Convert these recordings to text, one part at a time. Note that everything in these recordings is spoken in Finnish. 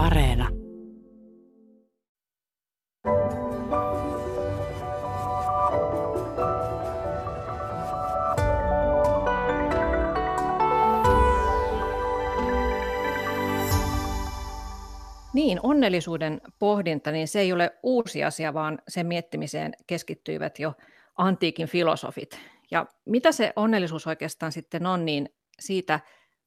Areena. Niin, onnellisuuden pohdinta, niin se ei ole uusi asia, vaan sen miettimiseen keskittyivät jo antiikin filosofit. Ja mitä se onnellisuus oikeastaan sitten on, niin siitä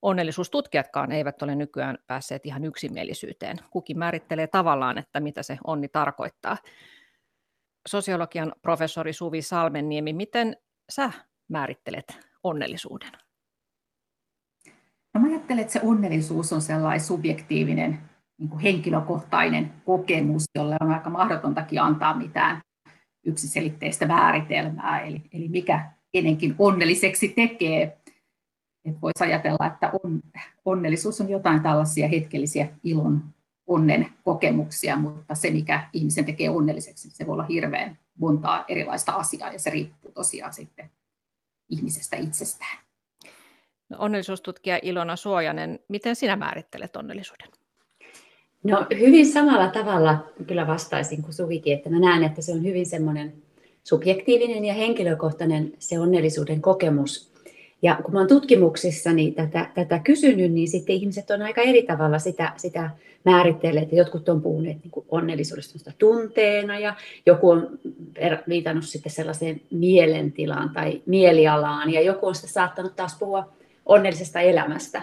onnellisuustutkijatkaan eivät ole nykyään päässeet ihan yksimielisyyteen. Kukin määrittelee tavallaan, että mitä se onni tarkoittaa. Sosiologian professori Suvi Salmenniemi, miten sä määrittelet onnellisuuden? No mä ajattelen, että se onnellisuus on sellainen subjektiivinen, niin kuin henkilökohtainen kokemus, jolle on aika mahdotontakin antaa mitään yksiselitteistä määritelmää, eli, eli mikä kenenkin onnelliseksi tekee. Et voisi ajatella, että on, onnellisuus on jotain tällaisia hetkellisiä ilon, onnen kokemuksia, mutta se, mikä ihmisen tekee onnelliseksi, se voi olla hirveän montaa erilaista asiaa, ja se riippuu tosiaan sitten ihmisestä itsestään. No, onnellisuustutkija Ilona Suojanen, miten sinä määrittelet onnellisuuden? No hyvin samalla tavalla kyllä vastaisin kuin Suvikin, että mä näen, että se on hyvin semmoinen subjektiivinen ja henkilökohtainen se onnellisuuden kokemus. Ja kun mä oon tutkimuksissani tätä, tätä kysynyt, niin sitten ihmiset on aika eri tavalla sitä, sitä määritelleet. Jotkut on puhuneet niin kuin onnellisuudesta tunteena ja joku on viitannut sitten sellaiseen mielentilaan tai mielialaan ja joku on saattanut taas puhua onnellisesta elämästä.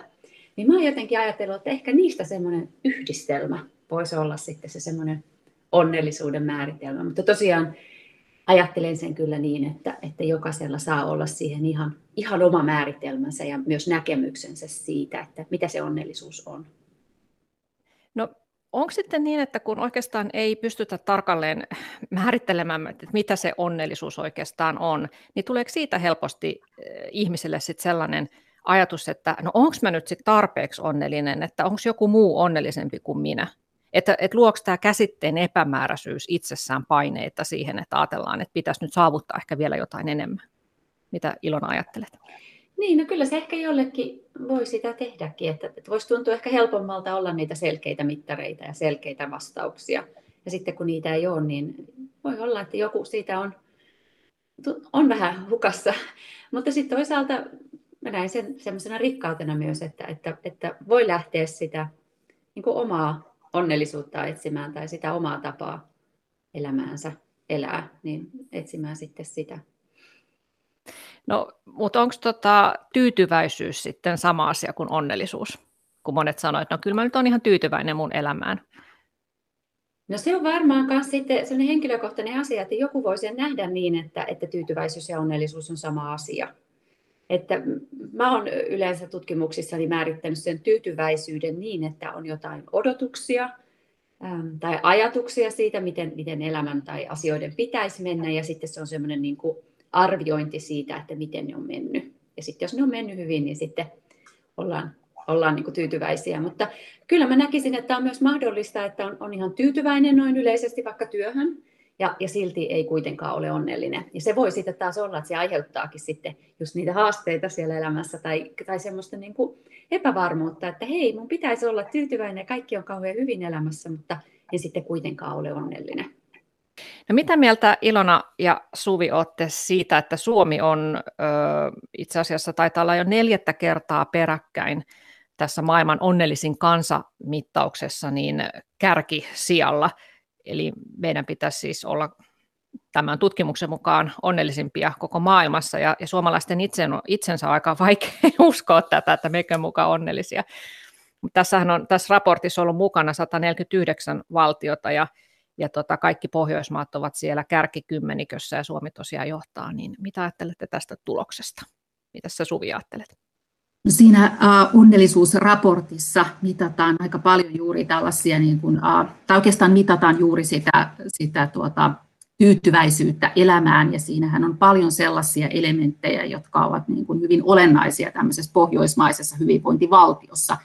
Niin mä oon jotenkin ajatellut, että ehkä niistä semmoinen yhdistelmä voisi olla sitten se semmoinen onnellisuuden määritelmä. Mutta tosiaan ajattelen sen kyllä niin, että, että jokaisella saa olla siihen ihan, ihan oma määritelmänsä ja myös näkemyksensä siitä, että mitä se onnellisuus on. No onko sitten niin, että kun oikeastaan ei pystytä tarkalleen määrittelemään, että mitä se onnellisuus oikeastaan on, niin tuleeko siitä helposti eh, ihmiselle sitten sellainen ajatus, että no onko mä nyt sitten tarpeeksi onnellinen, että onko joku muu onnellisempi kuin minä? Että, että luoko tämä käsitteen epämääräisyys itsessään paineita siihen, että ajatellaan, että pitäisi nyt saavuttaa ehkä vielä jotain enemmän. Mitä Ilona ajattelet? Niin, no kyllä se ehkä jollekin voi sitä tehdäkin, että, että voisi tuntua ehkä helpommalta olla niitä selkeitä mittareita ja selkeitä vastauksia. Ja sitten kun niitä ei ole, niin voi olla, että joku siitä on, on vähän hukassa. Mutta sitten toisaalta mä näen sen semmoisena rikkautena myös, että, että, että voi lähteä sitä niin omaa onnellisuutta etsimään tai sitä omaa tapaa elämäänsä elää, niin etsimään sitten sitä. No, mutta onko tota tyytyväisyys sitten sama asia kuin onnellisuus? Kun monet sanoivat, että no kyllä mä nyt olen ihan tyytyväinen mun elämään. No se on varmaan myös sitten sellainen henkilökohtainen asia, että joku voi sen nähdä niin, että, että tyytyväisyys ja onnellisuus on sama asia. Että mä olen yleensä tutkimuksissani määrittänyt sen tyytyväisyyden niin, että on jotain odotuksia tai ajatuksia siitä, miten, miten elämän tai asioiden pitäisi mennä, ja sitten se on semmoinen niin kuin arviointi siitä, että miten ne on mennyt. Ja sitten jos ne on mennyt hyvin, niin sitten ollaan, ollaan niin kuin tyytyväisiä. Mutta kyllä mä näkisin, että on myös mahdollista, että on, on ihan tyytyväinen noin yleisesti vaikka työhön, ja, ja silti ei kuitenkaan ole onnellinen. Ja se voi sitten taas olla, että se aiheuttaakin sitten just niitä haasteita siellä elämässä tai, tai semmoista niin kuin epävarmuutta, että hei, mun pitäisi olla tyytyväinen ja kaikki on kauhean hyvin elämässä, mutta en sitten kuitenkaan ole onnellinen. No mitä mieltä Ilona ja Suvi olette siitä, että Suomi on ö, itse asiassa taitaa olla jo neljättä kertaa peräkkäin tässä maailman onnellisin kansamittauksessa niin kärkisijalla – Eli meidän pitäisi siis olla tämän tutkimuksen mukaan onnellisimpia koko maailmassa, ja, ja suomalaisten itsen, itsensä on aika vaikea uskoa tätä, että mekö mukaan onnellisia. Tässähän on tässä raportissa ollut mukana 149 valtiota, ja, ja tota, kaikki Pohjoismaat ovat siellä kärkikymmenikössä, ja Suomi tosiaan johtaa, niin mitä ajattelette tästä tuloksesta? Mitä sä Suvi ajattelet? Siinä onnellisuusraportissa mitataan aika paljon juuri tällaisia, niin kuin, tai oikeastaan mitataan juuri sitä, sitä tuota, tyytyväisyyttä elämään, ja siinähän on paljon sellaisia elementtejä, jotka ovat niin kuin hyvin olennaisia tämmöisessä pohjoismaisessa hyvinvointivaltiossa.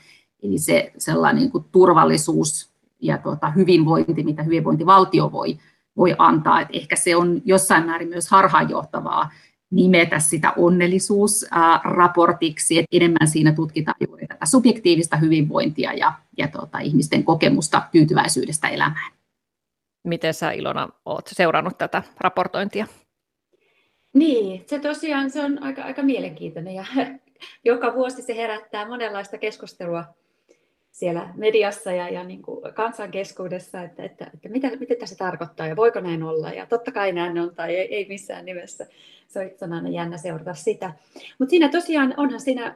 Eli se sellainen niin kuin turvallisuus ja tuota, hyvinvointi, mitä hyvinvointivaltio voi, voi antaa. Et ehkä se on jossain määrin myös harhaanjohtavaa, nimetä sitä onnellisuusraportiksi, että enemmän siinä tutkitaan juuri tätä subjektiivista hyvinvointia ja, ja tuota, ihmisten kokemusta tyytyväisyydestä elämään. Miten sä Ilona olet seurannut tätä raportointia? Niin, se tosiaan se on aika, aika mielenkiintoinen ja joka vuosi se herättää monenlaista keskustelua siellä mediassa ja, ja niin kuin kansan keskuudessa, että, että, että mitä, mitä tässä tarkoittaa ja voiko näin olla. Ja totta kai näin on tai ei, ei missään nimessä. Se on, aina jännä seurata sitä. Mutta siinä tosiaan onhan siinä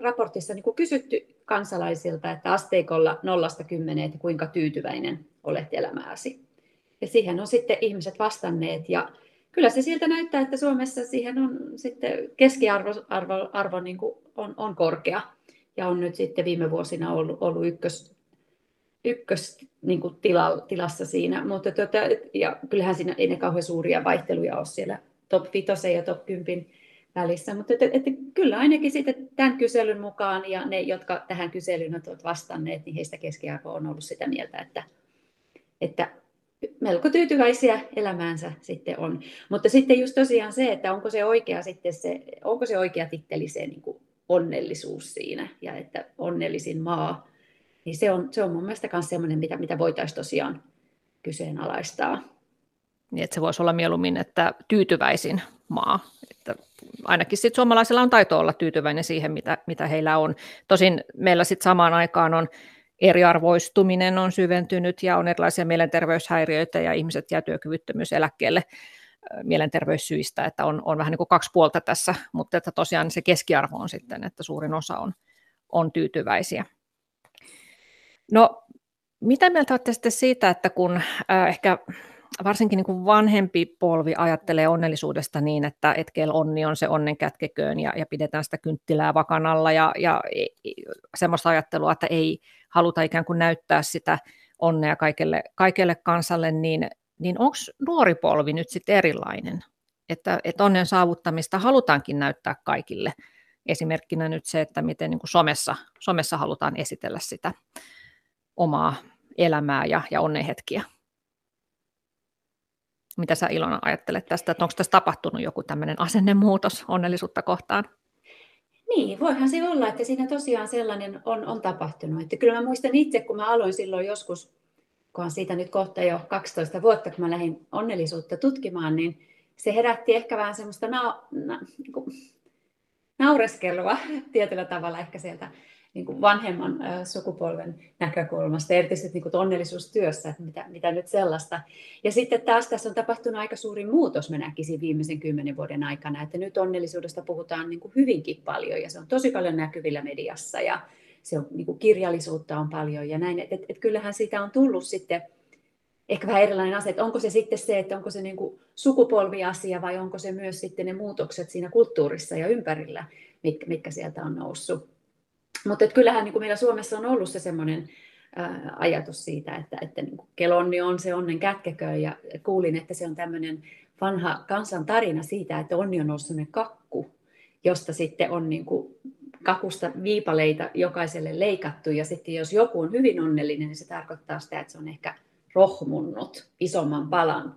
raportissa niin kuin kysytty kansalaisilta, että asteikolla nollasta kymmeneen, että kuinka tyytyväinen olet elämääsi. Ja siihen on sitten ihmiset vastanneet ja kyllä se siltä näyttää, että Suomessa siihen on sitten keskiarvo arvo, arvo niin kuin on, on korkea ja on nyt sitten viime vuosina ollut, ollut ykkös, ykkös niin kuin tila, tilassa siinä, mutta tota, ja kyllähän siinä ei ne kauhean suuria vaihteluja ole siellä top 5 ja top 10 välissä, mutta että, että kyllä ainakin sitten tämän kyselyn mukaan ja ne, jotka tähän kyselyyn ovat vastanneet, niin heistä keskiarvo on ollut sitä mieltä, että, että melko tyytyväisiä elämäänsä sitten on. Mutta sitten just tosiaan se, että onko se oikea sitten se, onko se oikea titteli se niin kuin onnellisuus siinä ja että onnellisin maa, niin se on, se on mun mielestä myös sellainen, mitä, mitä voitaisiin tosiaan kyseenalaistaa. Niin, että se voisi olla mieluummin, että tyytyväisin maa. Että ainakin sitten suomalaisilla on taito olla tyytyväinen siihen, mitä, mitä heillä on. Tosin meillä sitten samaan aikaan on eriarvoistuminen on syventynyt ja on erilaisia mielenterveyshäiriöitä ja ihmiset jää työkyvyttömyyseläkkeelle mielenterveyssyistä, että on, on vähän niin kuin kaksi puolta tässä, mutta että tosiaan se keskiarvo on sitten, että suurin osa on, on tyytyväisiä. No, mitä mieltä olette sitten siitä, että kun äh, ehkä varsinkin niin kuin vanhempi polvi ajattelee onnellisuudesta niin, että etkel onni on se onnen kätkeköön ja, ja pidetään sitä kynttilää vakanalla ja, ja semmoista ajattelua, että ei haluta ikään kuin näyttää sitä onnea kaikelle, kaikelle kansalle, niin niin onko nuori polvi nyt sitten erilainen? Että, että onnen saavuttamista halutaankin näyttää kaikille. Esimerkkinä nyt se, että miten niin kuin somessa, somessa halutaan esitellä sitä omaa elämää ja, ja onnenhetkiä. Mitä sä Ilona ajattelet tästä, että onko tässä tapahtunut joku tämmöinen asennemuutos onnellisuutta kohtaan? Niin, voihan se olla, että siinä tosiaan sellainen on, on tapahtunut. Että kyllä mä muistan itse, kun mä aloin silloin joskus kun on siitä nyt kohta jo 12 vuotta, kun mä lähdin onnellisuutta tutkimaan, niin se herätti ehkä vähän semmoista na, na, niin kuin, naureskelua tietyllä tavalla ehkä sieltä niin kuin vanhemman äh, sukupolven näkökulmasta, erityisesti niin kuin onnellisuustyössä, että mitä, mitä nyt sellaista. Ja sitten taas tässä on tapahtunut aika suuri muutos, mä näkisin viimeisen kymmenen vuoden aikana, että nyt onnellisuudesta puhutaan niin kuin hyvinkin paljon ja se on tosi paljon näkyvillä mediassa ja se on, niin kuin kirjallisuutta on paljon ja näin. että et, et kyllähän siitä on tullut sitten ehkä vähän erilainen asia, että onko se sitten se, että onko se niin kuin sukupolviasia vai onko se myös sitten ne muutokset siinä kulttuurissa ja ympärillä, mitkä, mitkä sieltä on noussut. Mutta kyllähän niin kuin meillä Suomessa on ollut se semmoinen ajatus siitä, että, että niin kuin kelonni on se onnen kätkekö ja kuulin, että se on tämmöinen vanha kansan tarina siitä, että onni on noussut kakku, josta sitten on niin kuin kakusta viipaleita jokaiselle leikattu. Ja sitten jos joku on hyvin onnellinen, niin se tarkoittaa sitä, että se on ehkä rohmunnut isomman palan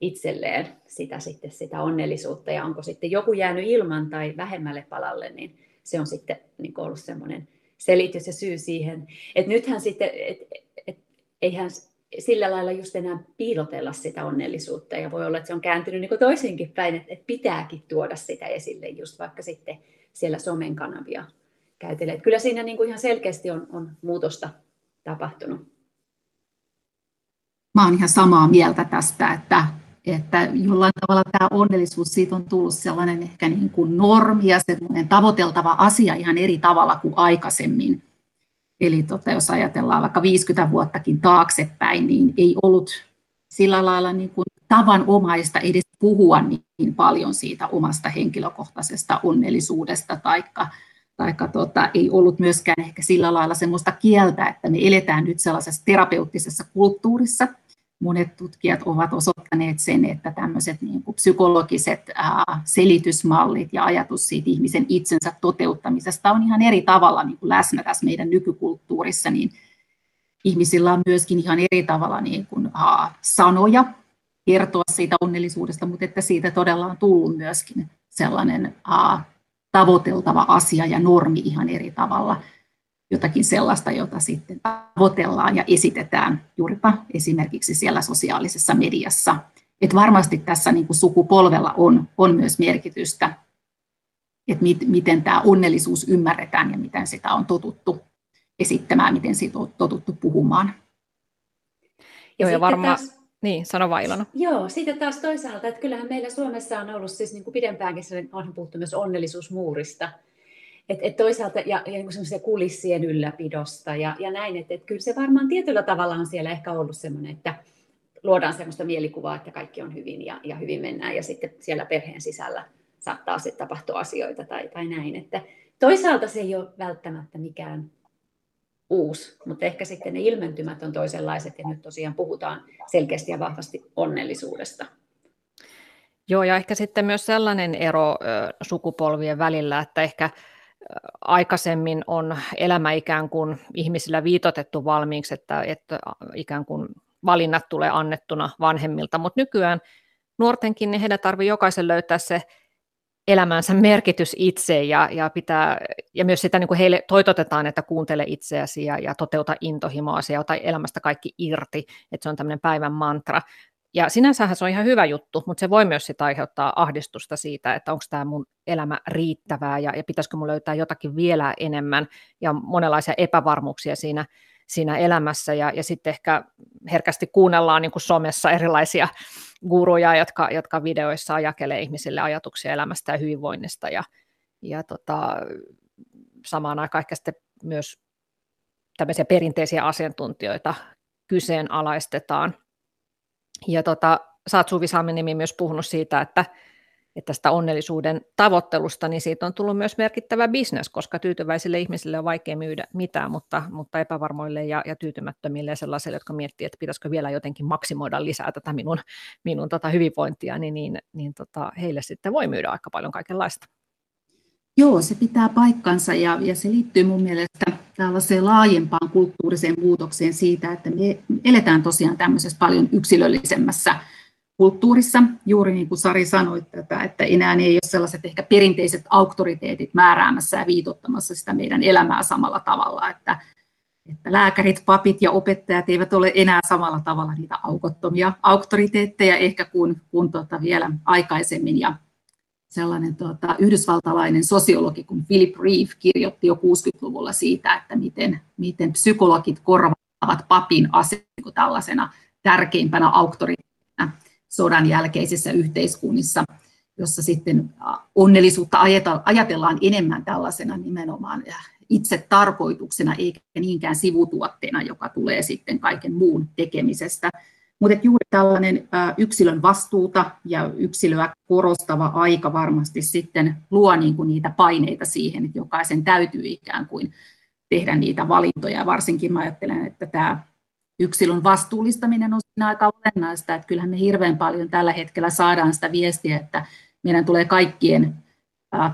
itselleen sitä, sitten, sitä onnellisuutta. Ja onko sitten joku jäänyt ilman tai vähemmälle palalle, niin se on sitten niin ollut semmoinen selitys ja syy siihen. Että nythän sitten, et, et, eihän sillä lailla just enää piilotella sitä onnellisuutta. Ja voi olla, että se on kääntynyt niin toisinkin päin, että, että pitääkin tuoda sitä esille just vaikka sitten siellä somen kanavia käytelee. Kyllä siinä niin kuin ihan selkeästi on, on muutosta tapahtunut. Mä oon ihan samaa mieltä tästä, että, että jollain tavalla tämä onnellisuus, siitä on tullut sellainen ehkä niin kuin normi ja sellainen tavoiteltava asia ihan eri tavalla kuin aikaisemmin. Eli tota, jos ajatellaan vaikka 50 vuottakin taaksepäin, niin ei ollut sillä lailla niin kuin tavanomaista edes puhua niin paljon siitä omasta henkilökohtaisesta onnellisuudesta, taikka, taikka tota, ei ollut myöskään ehkä sillä lailla semmoista kieltä, että me eletään nyt sellaisessa terapeuttisessa kulttuurissa. Monet tutkijat ovat osoittaneet sen, että tämmöiset niin kuin psykologiset ää, selitysmallit ja ajatus siitä ihmisen itsensä toteuttamisesta on ihan eri tavalla niin kuin läsnä tässä meidän nykykulttuurissa, niin ihmisillä on myöskin ihan eri tavalla niin kuin, aa, sanoja kertoa siitä onnellisuudesta, mutta että siitä todella on tullut myöskin sellainen uh, tavoiteltava asia ja normi ihan eri tavalla. Jotakin sellaista, jota sitten tavoitellaan ja esitetään juuripa esimerkiksi siellä sosiaalisessa mediassa. Et varmasti tässä niin kuin sukupolvella on, on myös merkitystä, että mit, miten tämä onnellisuus ymmärretään ja miten sitä on totuttu esittämään, miten siitä on totuttu puhumaan. Joo, ja varmaan... Taas niin, sano vaan Ilona. Joo, sitten taas toisaalta, että kyllähän meillä Suomessa on ollut siis niin kuin pidempäänkin, on puhuttu myös onnellisuusmuurista, et, et toisaalta ja, ja niin kulissien ylläpidosta ja, ja näin, että et kyllä se varmaan tietyllä tavalla on siellä ehkä ollut semmoinen, että luodaan semmoista mielikuvaa, että kaikki on hyvin ja, ja hyvin mennään ja sitten siellä perheen sisällä saattaa sitten tapahtua asioita tai, tai näin, että toisaalta se ei ole välttämättä mikään uusi, mutta ehkä sitten ne ilmentymät on toisenlaiset ja nyt tosiaan puhutaan selkeästi ja vahvasti onnellisuudesta. Joo, ja ehkä sitten myös sellainen ero sukupolvien välillä, että ehkä aikaisemmin on elämä ikään kuin ihmisillä viitotettu valmiiksi, että, että ikään kuin valinnat tulee annettuna vanhemmilta, mutta nykyään nuortenkin, niin heidän tarvitsee jokaisen löytää se elämänsä merkitys itse ja, ja, pitää, ja myös sitä niin kuin heille toitotetaan, että kuuntele itseäsi ja, ja toteuta intohimoasi ja ota elämästä kaikki irti, että se on tämmöinen päivän mantra. Ja sinänsähän se on ihan hyvä juttu, mutta se voi myös sitä aiheuttaa ahdistusta siitä, että onko tämä mun elämä riittävää ja, ja pitäisikö mun löytää jotakin vielä enemmän ja monenlaisia epävarmuuksia siinä, siinä elämässä ja, ja sitten ehkä herkästi kuunnellaan niin kuin somessa erilaisia guruja, jotka, jotka videoissa jakelee ihmisille ajatuksia elämästä ja hyvinvoinnista ja, ja tota, samaan aikaan ehkä sitten myös tämmöisiä perinteisiä asiantuntijoita kyseenalaistetaan. Ja tota, sä oot Suvi Salmenimi myös puhunut siitä, että, että tästä onnellisuuden tavoittelusta, niin siitä on tullut myös merkittävä bisnes, koska tyytyväisille ihmisille on vaikea myydä mitään, mutta, mutta epävarmoille ja, ja tyytymättömille ja sellaisille, jotka miettii, että pitäisikö vielä jotenkin maksimoida lisää tätä minun, minun tota hyvinvointia, niin, niin, niin tota, heille sitten voi myydä aika paljon kaikenlaista. Joo, se pitää paikkansa ja, ja se liittyy mun mielestä tällaiseen laajempaan kulttuuriseen muutokseen siitä, että me eletään tosiaan tämmöisessä paljon yksilöllisemmässä kulttuurissa, juuri niin kuin Sari sanoi, että, että enää ei ole sellaiset ehkä perinteiset auktoriteetit määräämässä ja viitottamassa sitä meidän elämää samalla tavalla, että, että lääkärit, papit ja opettajat eivät ole enää samalla tavalla niitä aukottomia auktoriteetteja ehkä kuin, kuin tuota vielä aikaisemmin. Ja sellainen tuota, yhdysvaltalainen sosiologi kuin Philip Reeve kirjoitti jo 60-luvulla siitä, että miten, miten psykologit korvaavat papin aseman tällaisena tärkeimpänä auktoriteettina sodan jälkeisissä yhteiskunnissa, jossa sitten onnellisuutta ajatellaan enemmän tällaisena nimenomaan itse tarkoituksena eikä niinkään sivutuotteena, joka tulee sitten kaiken muun tekemisestä. Mutta juuri tällainen yksilön vastuuta ja yksilöä korostava aika varmasti sitten luo niinku niitä paineita siihen, että jokaisen täytyy ikään kuin tehdä niitä valintoja. Varsinkin mä ajattelen, että tämä yksilön vastuullistaminen on siinä aika olennaista, että kyllähän me hirveän paljon tällä hetkellä saadaan sitä viestiä, että meidän tulee kaikkien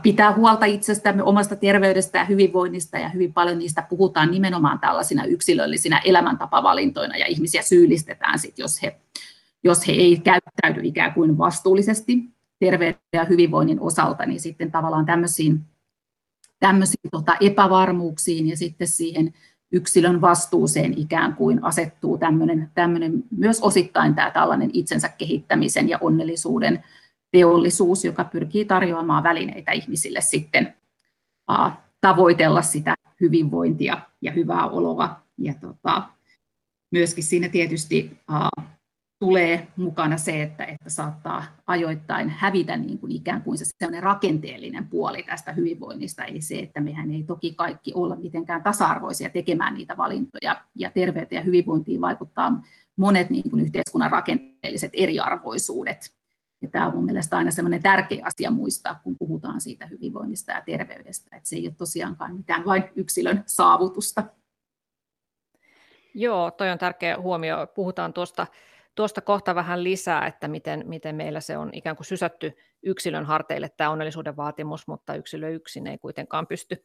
pitää huolta itsestämme, omasta terveydestä ja hyvinvoinnista, ja hyvin paljon niistä puhutaan nimenomaan tällaisina yksilöllisinä elämäntapavalintoina, ja ihmisiä syyllistetään sit, jos he, jos he ei käyttäydy ikään kuin vastuullisesti terveyden ja hyvinvoinnin osalta, niin sitten tavallaan tämmöisiin, tämmöisiin tota epävarmuuksiin ja sitten siihen yksilön vastuuseen ikään kuin asettuu tämmöinen, tämmöinen myös osittain tämä tällainen itsensä kehittämisen ja onnellisuuden teollisuus, joka pyrkii tarjoamaan välineitä ihmisille sitten tavoitella sitä hyvinvointia ja hyvää oloa. Ja tota, myöskin siinä tietysti tulee mukana se, että, että saattaa ajoittain hävitä niin kuin ikään kuin se sellainen rakenteellinen puoli tästä hyvinvoinnista, eli se, että mehän ei toki kaikki olla mitenkään tasa-arvoisia tekemään niitä valintoja, ja terveyteen ja hyvinvointiin vaikuttaa monet niin kuin yhteiskunnan rakenteelliset eriarvoisuudet. Ja tämä on mielestäni aina sellainen tärkeä asia muistaa, kun puhutaan siitä hyvinvoinnista ja terveydestä, että se ei ole tosiaankaan mitään vain yksilön saavutusta. Joo, toi on tärkeä huomio. Puhutaan tuosta tuosta kohta vähän lisää, että miten, miten meillä se on ikään kuin sysätty yksilön harteille tämä onnellisuuden vaatimus, mutta yksilö yksin ei kuitenkaan pysty,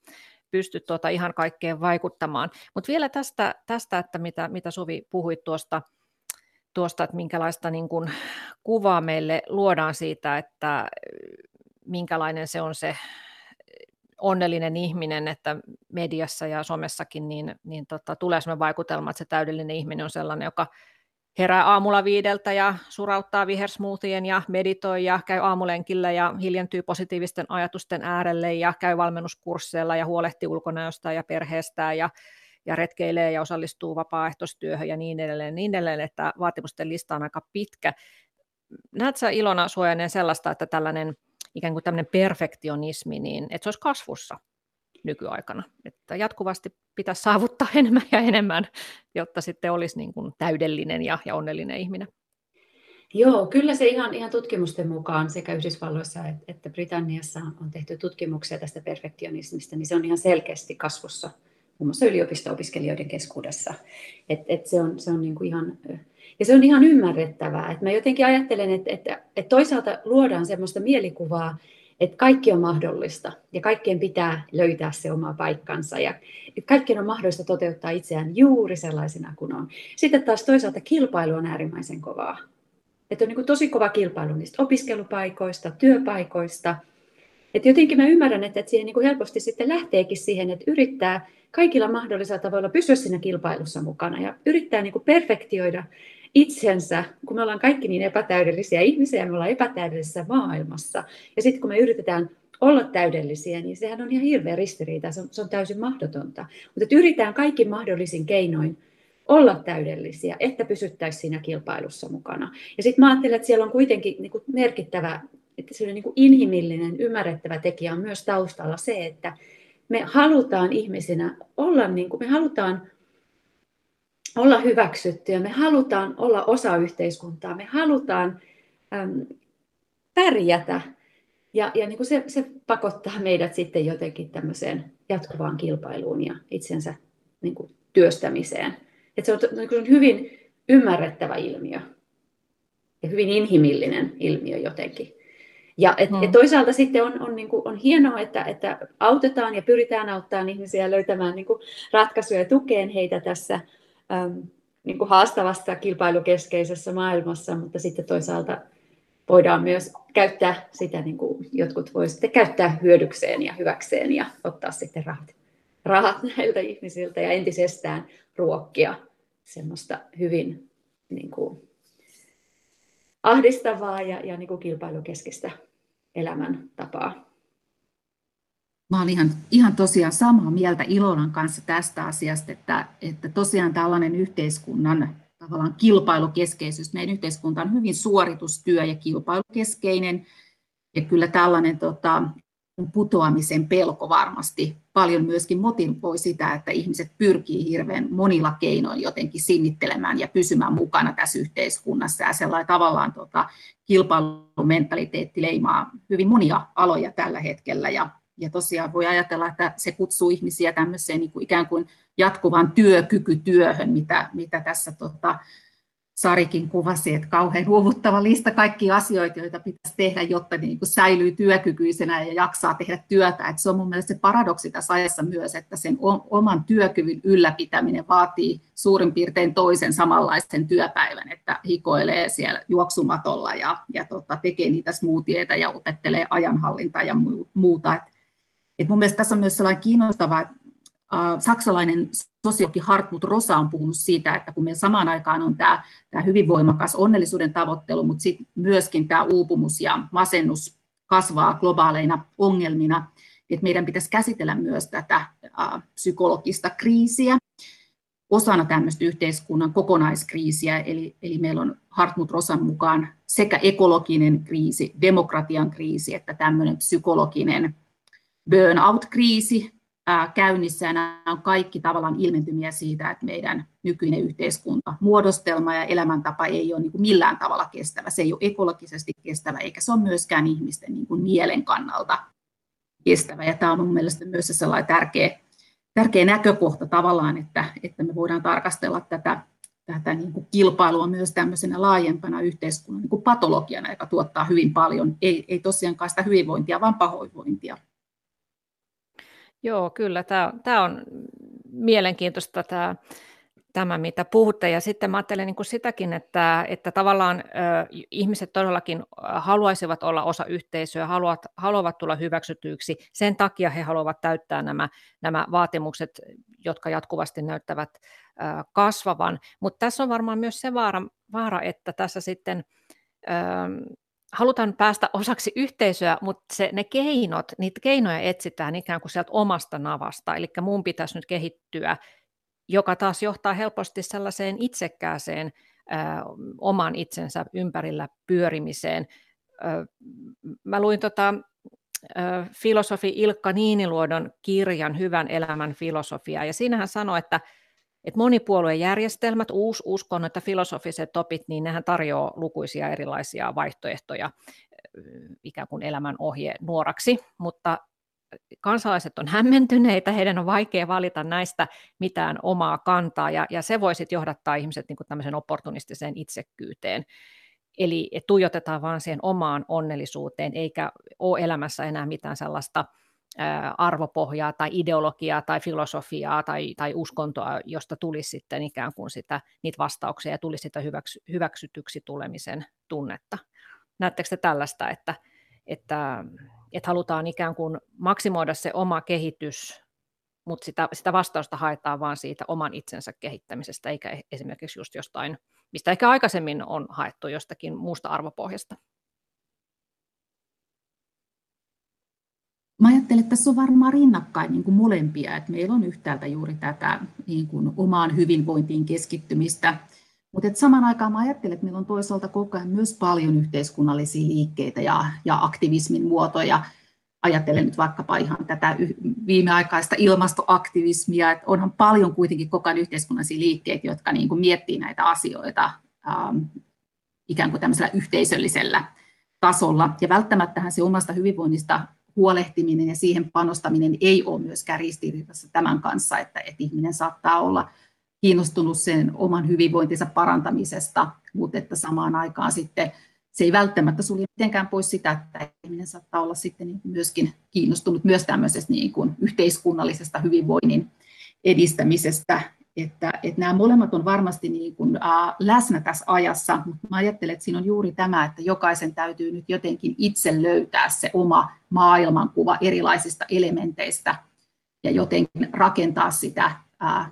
pysty tuota ihan kaikkeen vaikuttamaan. Mutta vielä tästä, tästä, että mitä, mitä Suvi puhuit tuosta tuosta, että minkälaista niin kuin kuvaa meille luodaan siitä, että minkälainen se on se onnellinen ihminen, että mediassa ja somessakin niin, niin tota, tulee sellainen vaikutelma, että se täydellinen ihminen on sellainen, joka herää aamulla viideltä ja surauttaa vihersmoothien ja meditoi ja käy aamulenkillä ja hiljentyy positiivisten ajatusten äärelle ja käy valmennuskursseilla ja huolehtii ulkonäöstä ja perheestään ja, ja retkeilee ja osallistuu vapaaehtoistyöhön ja niin edelleen, niin edelleen, että vaatimusten lista on aika pitkä. Näetkö sä Ilona Suojainen sellaista, että tällainen ikään kuin tämmöinen perfektionismi, niin että se olisi kasvussa nykyaikana. Että jatkuvasti pitäisi saavuttaa enemmän ja enemmän, jotta sitten olisi niin kuin täydellinen ja, ja onnellinen ihminen. Joo, kyllä se ihan, ihan tutkimusten mukaan sekä Yhdysvalloissa että Britanniassa on tehty tutkimuksia tästä perfektionismista, niin se on ihan selkeästi kasvussa muun muassa yliopisto-opiskelijoiden keskuudessa. Et, et se on, se on niinku ihan, ja se on ihan ymmärrettävää. Et mä jotenkin ajattelen, että, että, että toisaalta luodaan sellaista mielikuvaa, että kaikki on mahdollista ja kaikkien pitää löytää se oma paikkansa ja kaikkien on mahdollista toteuttaa itseään juuri sellaisena kuin on. Sitten taas toisaalta kilpailu on äärimmäisen kovaa. Että on niin tosi kova kilpailu niistä opiskelupaikoista, työpaikoista. Että jotenkin mä ymmärrän, että, että siihen niin helposti sitten lähteekin siihen, että yrittää kaikilla mahdollisilla tavoilla pysyä siinä kilpailussa mukana ja yrittää niin perfektioida itsensä, kun me ollaan kaikki niin epätäydellisiä ihmisiä, me ollaan epätäydellisessä maailmassa. Ja sitten kun me yritetään olla täydellisiä, niin sehän on ihan hirveä ristiriita, se on, se on täysin mahdotonta. Mutta yritetään kaikki mahdollisin keinoin olla täydellisiä, että pysyttäisiin siinä kilpailussa mukana. Ja sitten mä ajattelen, että siellä on kuitenkin niin kuin merkittävä, että se niin kuin inhimillinen, ymmärrettävä tekijä on myös taustalla se, että me halutaan ihmisinä olla, niin kuin, me halutaan olla hyväksyttyjä, me halutaan olla osa yhteiskuntaa, me halutaan äm, pärjätä. Ja, ja niin kuin se, se pakottaa meidät sitten jotenkin tämmöiseen jatkuvaan kilpailuun ja itsensä niin kuin työstämiseen. Et se on, niin kuin hyvin ymmärrettävä ilmiö ja hyvin inhimillinen ilmiö jotenkin. Ja et, hmm. et toisaalta sitten on, on, niin kuin, on hienoa, että, että autetaan ja pyritään auttamaan ihmisiä löytämään niin kuin ratkaisuja ja tukeen heitä tässä niin kuin haastavassa kilpailukeskeisessä maailmassa, mutta sitten toisaalta voidaan myös käyttää sitä, niin kuin jotkut voivat sitten käyttää hyödykseen ja hyväkseen ja ottaa sitten rahat, rahat näiltä ihmisiltä ja entisestään ruokkia semmoista hyvin niin kuin, ahdistavaa ja, ja niin kuin kilpailukeskeistä elämäntapaa. Mä olen ihan, ihan tosiaan samaa mieltä Ilonan kanssa tästä asiasta, että, että tosiaan tällainen yhteiskunnan tavallaan kilpailukeskeisyys, meidän yhteiskunta on hyvin suoritustyö- ja kilpailukeskeinen, ja kyllä tällainen tota, putoamisen pelko varmasti paljon myöskin motivoi sitä, että ihmiset pyrkii hirveän monilla keinoin jotenkin sinnittelemään ja pysymään mukana tässä yhteiskunnassa. Ja sellainen tavallaan tota, kilpailumentaliteetti leimaa hyvin monia aloja tällä hetkellä. Ja, ja tosiaan voi ajatella, että se kutsuu ihmisiä tämmöiseen niin kuin ikään kuin jatkuvan työkykytyöhön, mitä, mitä tässä tota, Sarikin kuvasi, että kauhean luovuttava lista kaikkia asioita, joita pitäisi tehdä, jotta niin kuin säilyy työkykyisenä ja jaksaa tehdä työtä. Että se on mun mielestä se paradoksi tässä ajassa myös, että sen oman työkyvyn ylläpitäminen vaatii suurin piirtein toisen samanlaisen työpäivän, että hikoilee siellä juoksumatolla ja, ja tota, tekee niitä smoothieita ja opettelee ajanhallintaa ja muuta. Et, et mun mielestä tässä on myös sellainen kiinnostava, saksalainen sosiologi Hartmut Rosa on puhunut siitä, että kun meillä samaan aikaan on tämä, tämä hyvin voimakas onnellisuuden tavoittelu, mutta sitten myöskin tämä uupumus ja masennus kasvaa globaaleina ongelmina, että meidän pitäisi käsitellä myös tätä psykologista kriisiä osana tämmöistä yhteiskunnan kokonaiskriisiä, eli, eli meillä on Hartmut Rosan mukaan sekä ekologinen kriisi, demokratian kriisi, että tämmöinen psykologinen burnout-kriisi, käynnissä ja nämä on kaikki tavallaan ilmentymiä siitä, että meidän nykyinen yhteiskunta, muodostelma ja elämäntapa ei ole niin kuin millään tavalla kestävä. Se ei ole ekologisesti kestävä eikä se ole myöskään ihmisten niin mielen kannalta kestävä. Ja tämä on minun mielestä myös sellainen tärkeä, tärkeä näkökohta tavallaan, että, että me voidaan tarkastella tätä, tätä niin kuin kilpailua myös tämmöisenä laajempana yhteiskunnan niin kuin patologiana, joka tuottaa hyvin paljon, ei, ei tosiaankaan sitä hyvinvointia, vaan pahoinvointia. Joo, kyllä. Tämä, tämä on mielenkiintoista tämä tämä, mitä puhutte. Ja sitten mä ajattelen niin kuin sitäkin, että, että tavallaan ö, ihmiset todellakin haluaisivat olla osa yhteisöä, haluavat, haluavat tulla hyväksytyiksi. Sen takia he haluavat täyttää nämä, nämä vaatimukset, jotka jatkuvasti näyttävät ö, kasvavan. Mutta tässä on varmaan myös se vaara, vaara että tässä sitten... halutaan päästä osaksi yhteisöä, mutta se, ne keinot, niitä keinoja etsitään ikään kuin sieltä omasta navasta. Eli mun pitäisi nyt kehittyä joka taas johtaa helposti sellaiseen itsekkääseen ö, oman itsensä ympärillä pyörimiseen. Ö, mä luin tota, ö, filosofi Ilkka Niiniluodon kirjan Hyvän elämän filosofia, ja siinä hän sanoi, että että monipuoluejärjestelmät, uus uskonnot ja filosofiset opit, niin nehän tarjoaa lukuisia erilaisia vaihtoehtoja ikään kuin elämän ohje nuoraksi, mutta kansalaiset on hämmentyneitä, heidän on vaikea valita näistä mitään omaa kantaa, ja, ja se voi sitten johdattaa ihmiset niin tämmöiseen opportunistiseen itsekkyyteen. Eli tuijotetaan vaan siihen omaan onnellisuuteen, eikä ole elämässä enää mitään sellaista arvopohjaa tai ideologiaa tai filosofiaa tai, tai uskontoa, josta tulisi sitten ikään kuin sitä, niitä vastauksia ja tulisi sitä hyväksy, hyväksytyksi tulemisen tunnetta. Näettekö te tällaista, että, että että halutaan ikään kuin maksimoida se oma kehitys, mutta sitä, sitä vastausta haetaan vaan siitä oman itsensä kehittämisestä, eikä e-, esimerkiksi just jostain, mistä ehkä aikaisemmin on haettu jostakin muusta arvopohjasta. Mä ajattelen, että tässä on varmaan rinnakkain niin kuin molempia, että meillä on yhtäältä juuri tätä niin kuin omaan hyvinvointiin keskittymistä, mutta samaan aikaan mä ajattelen, että meillä on toisaalta koko ajan myös paljon yhteiskunnallisia liikkeitä ja, ja aktivismin muotoja. Ajattelen nyt vaikkapa ihan tätä viimeaikaista ilmastoaktivismia, että onhan paljon kuitenkin koko ajan yhteiskunnallisia liikkeitä, jotka niin kuin miettii näitä asioita ähm, ikään kuin tämmöisellä yhteisöllisellä tasolla. Ja välttämättähän se omasta hyvinvoinnista huolehtiminen ja siihen panostaminen ei ole myöskään ristiriidassa tämän kanssa, että, että ihminen saattaa olla – kiinnostunut sen oman hyvinvointinsa parantamisesta, mutta että samaan aikaan sitten se ei välttämättä sulje mitenkään pois sitä, että ihminen saattaa olla sitten niin myöskin kiinnostunut myös tämmöisestä niin kuin yhteiskunnallisesta hyvinvoinnin edistämisestä, että, että nämä molemmat on varmasti niin kuin, äh, läsnä tässä ajassa, mutta mä ajattelen, että siinä on juuri tämä, että jokaisen täytyy nyt jotenkin itse löytää se oma maailmankuva erilaisista elementeistä ja jotenkin rakentaa sitä äh,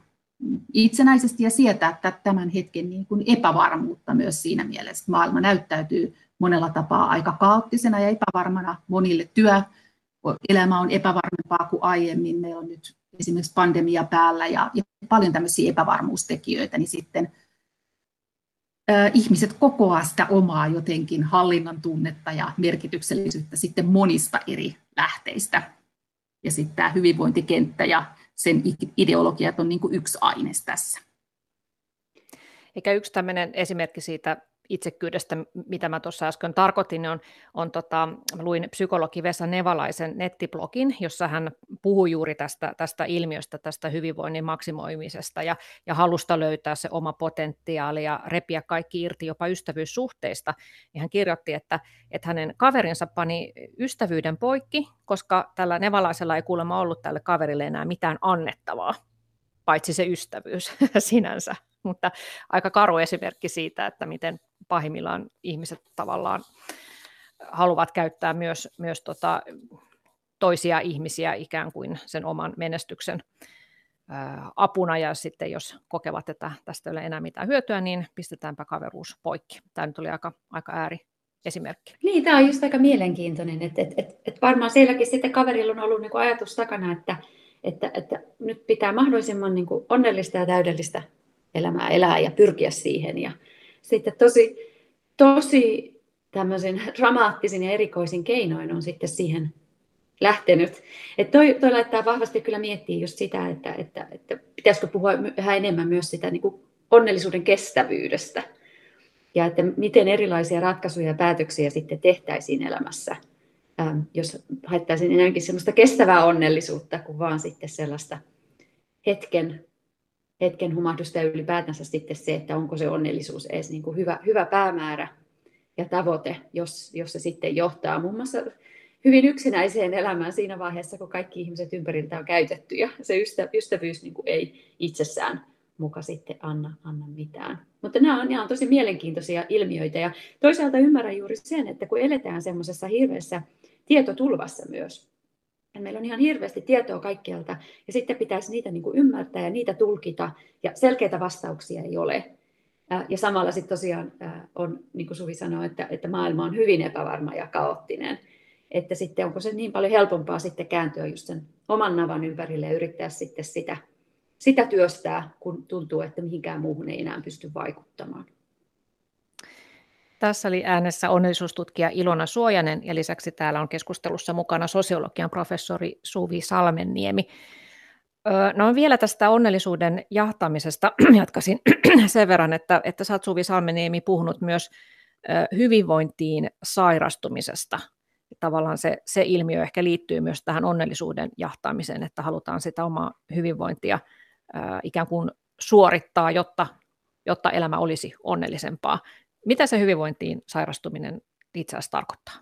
itsenäisesti ja sietää tämän hetken niin kuin epävarmuutta myös siinä mielessä. Maailma näyttäytyy monella tapaa aika kaoottisena ja epävarmana monille työ. Elämä on epävarmempaa kuin aiemmin. Meillä on nyt esimerkiksi pandemia päällä ja, ja paljon tämmöisiä epävarmuustekijöitä, niin sitten äh, ihmiset kokoaa sitä omaa jotenkin hallinnan tunnetta ja merkityksellisyyttä sitten monista eri lähteistä. Ja sitten tämä hyvinvointikenttä ja sen ideologiat on niin kuin yksi aines tässä. Eikä yksi tämmöinen esimerkki siitä itsekkyydestä, mitä mä tuossa äsken tarkoitin, niin on, on tota, luin psykologi Vesa Nevalaisen nettiblogin, jossa hän puhuu juuri tästä, tästä ilmiöstä, tästä hyvinvoinnin maksimoimisesta ja, ja halusta löytää se oma potentiaali ja repiä kaikki irti jopa ystävyyssuhteista. Ja hän kirjoitti, että, että hänen kaverinsa pani ystävyyden poikki, koska tällä Nevalaisella ei kuulemma ollut tälle kaverille enää mitään annettavaa, paitsi se ystävyys sinänsä mutta aika karu esimerkki siitä, että miten pahimmillaan ihmiset tavallaan haluavat käyttää myös, myös tota, toisia ihmisiä ikään kuin sen oman menestyksen apuna, ja sitten jos kokevat, että tästä ei ole enää mitään hyötyä, niin pistetäänpä kaveruus poikki. Tämä nyt oli aika, aika ääri esimerkki. Niin, tämä on just aika mielenkiintoinen, että, että, että, että varmaan sielläkin sitten kaverilla on ollut niin kuin ajatus takana, että, että, että nyt pitää mahdollisimman niin kuin onnellista ja täydellistä elämää elää ja pyrkiä siihen. Ja sitten tosi, tosi tämmöisen dramaattisen ja erikoisin keinoin on sitten siihen lähtenyt. Et toi, toi laittaa vahvasti kyllä miettiä just sitä, että, että, että pitäisikö puhua yhä enemmän myös sitä niin kuin onnellisuuden kestävyydestä. Ja että miten erilaisia ratkaisuja ja päätöksiä sitten tehtäisiin elämässä, ähm, jos haettaisiin enemmänkin sellaista kestävää onnellisuutta kuin vaan sitten sellaista hetken hetken humahdusta ja ylipäätänsä sitten se, että onko se onnellisuus edes niin kuin hyvä, hyvä päämäärä ja tavoite, jos, jos se sitten johtaa muun muassa hyvin yksinäiseen elämään siinä vaiheessa, kun kaikki ihmiset ympäriltä on käytetty ja se ystä, ystävyys niin kuin ei itsessään muka sitten anna, anna mitään. Mutta nämä on, nämä on tosi mielenkiintoisia ilmiöitä ja toisaalta ymmärrän juuri sen, että kun eletään semmoisessa hirveässä tietotulvassa myös, ja meillä on ihan hirveästi tietoa kaikkialta ja sitten pitäisi niitä niin kuin ymmärtää ja niitä tulkita ja selkeitä vastauksia ei ole. Ja samalla sitten tosiaan on, niin kuin Suvi sanoi, että, että maailma on hyvin epävarma ja kaoottinen. Että sitten onko se niin paljon helpompaa sitten kääntyä just sen oman navan ympärille ja yrittää sitten sitä, sitä työstää, kun tuntuu, että mihinkään muuhun ei enää pysty vaikuttamaan. Tässä oli äänessä onnellisuustutkija Ilona Suojanen ja lisäksi täällä on keskustelussa mukana sosiologian professori Suvi Salmenniemi. No vielä tästä onnellisuuden jahtamisesta jatkaisin sen verran, että, että sä oot Suvi Salmeniemi puhunut myös hyvinvointiin sairastumisesta. Tavallaan se, se ilmiö ehkä liittyy myös tähän onnellisuuden jahtaamiseen, että halutaan sitä omaa hyvinvointia ikään kuin suorittaa, jotta, jotta elämä olisi onnellisempaa. Mitä se hyvinvointiin sairastuminen itse asiassa tarkoittaa?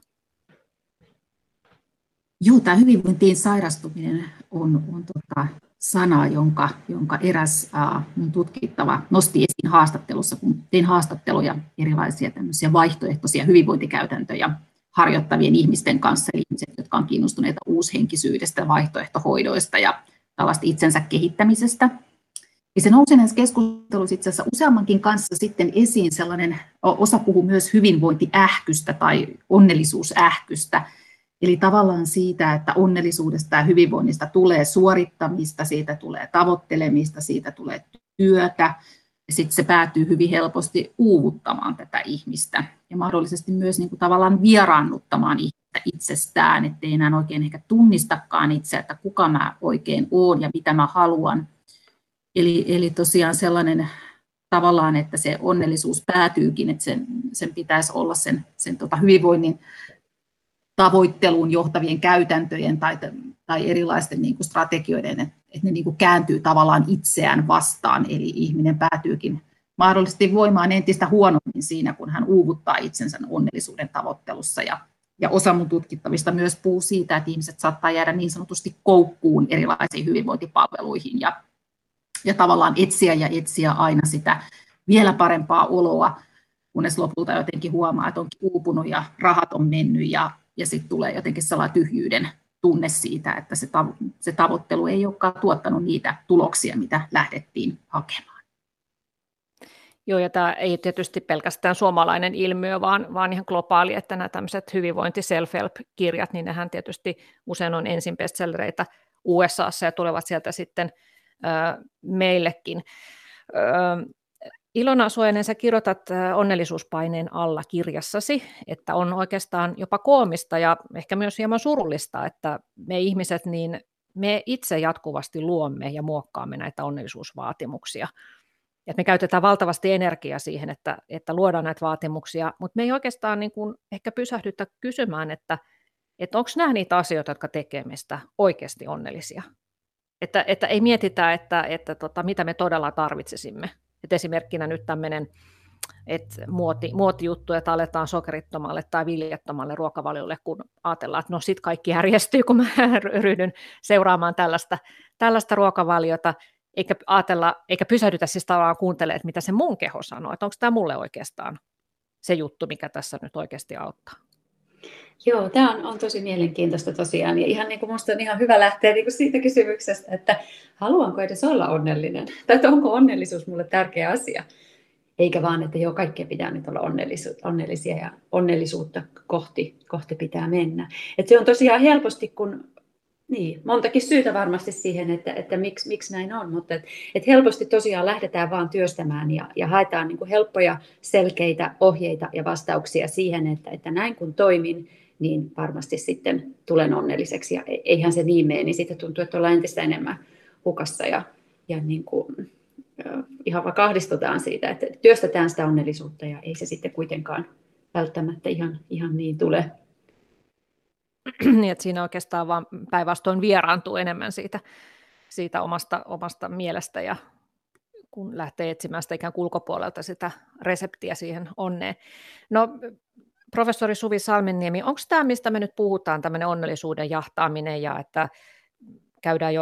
Joo, tämä hyvinvointiin sairastuminen on, on tota, sana, jonka, jonka eräs äh, mun tutkittava nosti esiin haastattelussa, kun tein haastatteluja erilaisia tämmöisiä vaihtoehtoisia hyvinvointikäytäntöjä harjoittavien ihmisten kanssa, eli ihmiset, jotka on kiinnostuneita uushenkisyydestä, vaihtoehtohoidoista ja tällaista itsensä kehittämisestä. Ja se nousi näissä keskusteluissa itse asiassa useammankin kanssa sitten esiin sellainen, osa puhuu myös hyvinvointiähkystä tai onnellisuusähkystä, Eli tavallaan siitä, että onnellisuudesta ja hyvinvoinnista tulee suorittamista, siitä tulee tavoittelemista, siitä tulee työtä, ja sitten se päätyy hyvin helposti uuvuttamaan tätä ihmistä ja mahdollisesti myös niin kuin tavallaan vieraannuttamaan ihmistä itsestään, ettei enää oikein ehkä tunnistakaan itse, että kuka mä oikein olen ja mitä mä haluan. Eli, eli tosiaan sellainen tavallaan, että se onnellisuus päätyykin, että sen, sen pitäisi olla sen, sen tota hyvinvoinnin tavoitteluun johtavien käytäntöjen tai, tai erilaisten niin kuin strategioiden, että, että ne niin kuin kääntyy tavallaan itseään vastaan, eli ihminen päätyykin mahdollisesti voimaan entistä huonommin siinä, kun hän uuvuttaa itsensä onnellisuuden tavoittelussa. Ja, ja osa mun tutkittavista myös puhuu siitä, että ihmiset saattaa jäädä niin sanotusti koukkuun erilaisiin hyvinvointipalveluihin ja, tavallaan etsiä ja etsiä aina sitä vielä parempaa oloa, kunnes lopulta jotenkin huomaa, että onkin uupunut ja rahat on mennyt ja, ja sitten tulee jotenkin sellainen tyhjyyden tunne siitä, että se, tavo- se tavoittelu ei olekaan tuottanut niitä tuloksia, mitä lähdettiin hakemaan. Joo, ja tämä ei tietysti pelkästään suomalainen ilmiö, vaan, vaan ihan globaali, että nämä tämmöiset hyvinvointi self-help-kirjat, niin nehän tietysti usein on ensin bestsellereitä USAssa ja tulevat sieltä sitten meillekin. Ilona Suojanen, sä kirjoitat onnellisuuspaineen alla kirjassasi, että on oikeastaan jopa koomista ja ehkä myös hieman surullista, että me ihmiset, niin me itse jatkuvasti luomme ja muokkaamme näitä onnellisuusvaatimuksia. Et me käytetään valtavasti energiaa siihen, että, että luodaan näitä vaatimuksia, mutta me ei oikeastaan niin kuin ehkä pysähdytä kysymään, että, että onko nämä niitä asioita, jotka tekee meistä oikeasti onnellisia. Että, että ei mietitä, että, että tota, mitä me todella tarvitsisimme. Et esimerkkinä nyt tämmöinen että muoti, muotijuttu, että aletaan sokerittomalle tai viljattomalle ruokavaliolle, kun ajatellaan, että no sit kaikki järjestyy, kun mä ryhdyn seuraamaan tällaista, tällaista ruokavaliota, eikä ajatella, eikä pysähdytä siis tavallaan kuuntelemaan, että mitä se mun keho sanoo, että onko tämä mulle oikeastaan se juttu, mikä tässä nyt oikeasti auttaa. Joo, tämä on, on tosi mielenkiintoista tosiaan. Ja ihan niin kuin minusta on ihan hyvä lähteä niin kuin siitä kysymyksestä, että haluanko edes olla onnellinen? Tai että onko onnellisuus mulle tärkeä asia? Eikä vaan, että joo, kaikkea pitää nyt olla onnellisia ja onnellisuutta kohti, kohti pitää mennä. Et se on tosiaan helposti, kun niin, montakin syytä varmasti siihen, että, että miksi, miksi näin on, mutta et, et helposti tosiaan lähdetään vaan työstämään ja, ja haetaan niin helppoja, selkeitä ohjeita ja vastauksia siihen, että, että näin kun toimin, niin varmasti sitten tulen onnelliseksi. Ja e-, eihän se niin mene, niin sitten tuntuu, että ollaan entistä enemmän hukassa ja, ja niin kuin, ihan vaan kahdistutaan siitä, että työstetään sitä onnellisuutta ja ei se sitten kuitenkaan välttämättä ihan, ihan niin tule. niin, että siinä oikeastaan vaan päinvastoin vieraantuu enemmän siitä, siitä omasta, omasta mielestä ja kun lähtee etsimään sitä ikään kuin ulkopuolelta sitä reseptiä siihen onneen. No, professori Suvi Salmenniemi, onko tämä, mistä me nyt puhutaan, tämmöinen onnellisuuden jahtaaminen ja että käydään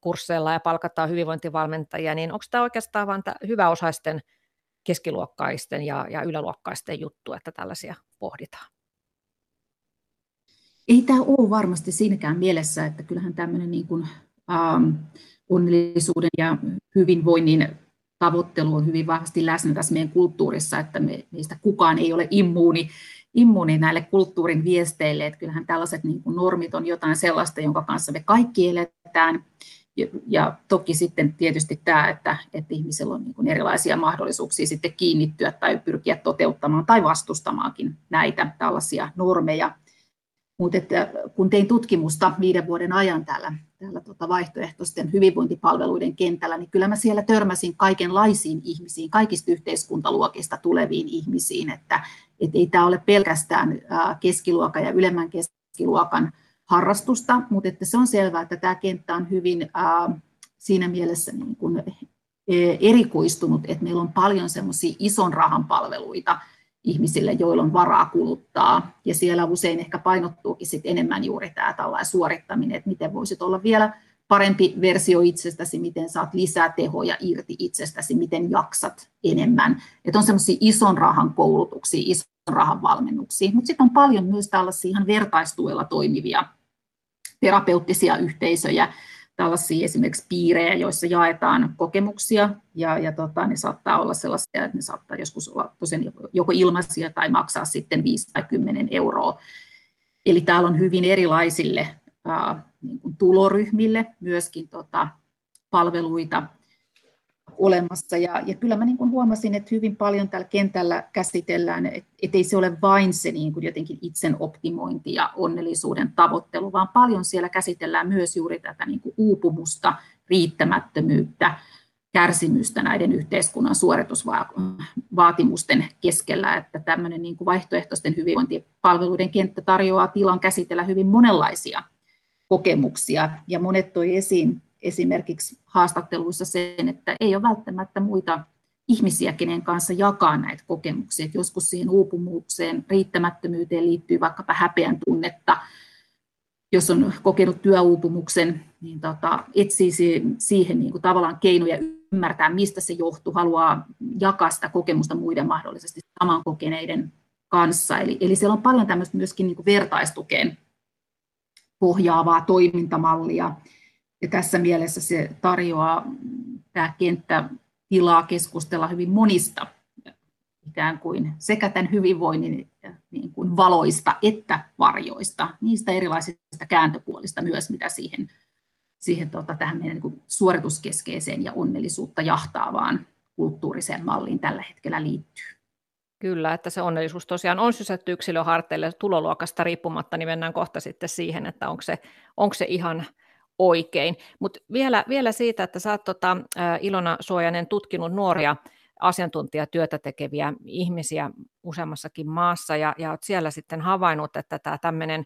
kursseilla ja palkataan hyvinvointivalmentajia, niin onko tämä oikeastaan vain hyväosaisten keskiluokkaisten ja, ja yläluokkaisten juttu, että tällaisia pohditaan? Ei tämä ole varmasti siinäkään mielessä, että kyllähän tämmöinen niin kuin, ähm, onnellisuuden ja hyvinvoinnin tavoittelu on hyvin vahvasti läsnä tässä meidän kulttuurissa, että me, meistä kukaan ei ole immuuni, immuuni näille kulttuurin viesteille, että kyllähän tällaiset niin kuin normit on jotain sellaista, jonka kanssa me kaikki eletään, ja, ja toki sitten tietysti tämä, että, että ihmisellä on niin kuin erilaisia mahdollisuuksia sitten kiinnittyä tai pyrkiä toteuttamaan tai vastustamaankin näitä tällaisia normeja. Mutta kun tein tutkimusta viiden vuoden ajan täällä, täällä tota vaihtoehtoisten hyvinvointipalveluiden kentällä, niin kyllä mä siellä törmäsin kaikenlaisiin ihmisiin, kaikista yhteiskuntaluokista tuleviin ihmisiin, että et ei tämä ole pelkästään keskiluokan ja ylemmän keskiluokan harrastusta, mutta että se on selvää, että tämä kenttä on hyvin siinä mielessä niin kuin erikoistunut, että meillä on paljon semmoisia ison rahan palveluita, ihmisille, joilla on varaa kuluttaa. Ja siellä usein ehkä painottuukin sit enemmän juuri tämä tällainen suorittaminen, että miten voisit olla vielä parempi versio itsestäsi, miten saat lisää tehoja irti itsestäsi, miten jaksat enemmän. Että on semmoisia ison rahan koulutuksia, ison rahan valmennuksia, mutta sitten on paljon myös tällaisia ihan vertaistuella toimivia terapeuttisia yhteisöjä, tällaisia esimerkiksi piirejä, joissa jaetaan kokemuksia, ja, ja tota, ne saattaa olla sellaisia, että ne saattaa joskus olla tosiaan joko ilmaisia tai maksaa sitten 5 tai 10 euroa. Eli täällä on hyvin erilaisille ää, niin kuin tuloryhmille myöskin tota, palveluita, olemassa. Ja, ja kyllä mä niin kuin huomasin, että hyvin paljon tällä kentällä käsitellään, että et ei se ole vain se niin kuin jotenkin itsen optimointi ja onnellisuuden tavoittelu, vaan paljon siellä käsitellään myös juuri tätä niin kuin uupumusta, riittämättömyyttä, kärsimystä näiden yhteiskunnan suoritusvaatimusten keskellä, että tämmöinen niin kuin vaihtoehtoisten hyvinvointipalveluiden kenttä tarjoaa tilan käsitellä hyvin monenlaisia kokemuksia, ja monet toi esiin esimerkiksi haastatteluissa sen, että ei ole välttämättä muita ihmisiä, kenen kanssa jakaa näitä kokemuksia. Että joskus siihen uupumukseen, riittämättömyyteen liittyy vaikkapa häpeän tunnetta. Jos on kokenut työuupumuksen, niin tota, etsii siihen niin kuin tavallaan keinoja ymmärtää, mistä se johtuu, haluaa jakaa sitä kokemusta muiden mahdollisesti saman kokeneiden kanssa. Eli, eli siellä on paljon tämmöistä myöskin niin kuin vertaistukeen pohjaavaa toimintamallia, ja tässä mielessä se tarjoaa tämä kenttä tilaa keskustella hyvin monista ikään kuin sekä tämän hyvinvoinnin niin kuin valoista että varjoista, niistä erilaisista kääntöpuolista myös, mitä siihen, siihen tota, tähän meidän niin kuin suorituskeskeiseen ja onnellisuutta jahtaavaan kulttuuriseen malliin tällä hetkellä liittyy. Kyllä, että se onnellisuus tosiaan on sysätty yksilön harteille tuloluokasta riippumatta, niin mennään kohta sitten siihen, että onko se, onko se ihan oikein. Mutta vielä, vielä siitä, että sä oot tota, Ilona Suojanen tutkinut nuoria asiantuntijatyötä tekeviä ihmisiä useammassakin maassa ja, ja olet siellä sitten havainnut, että tämä tämmöinen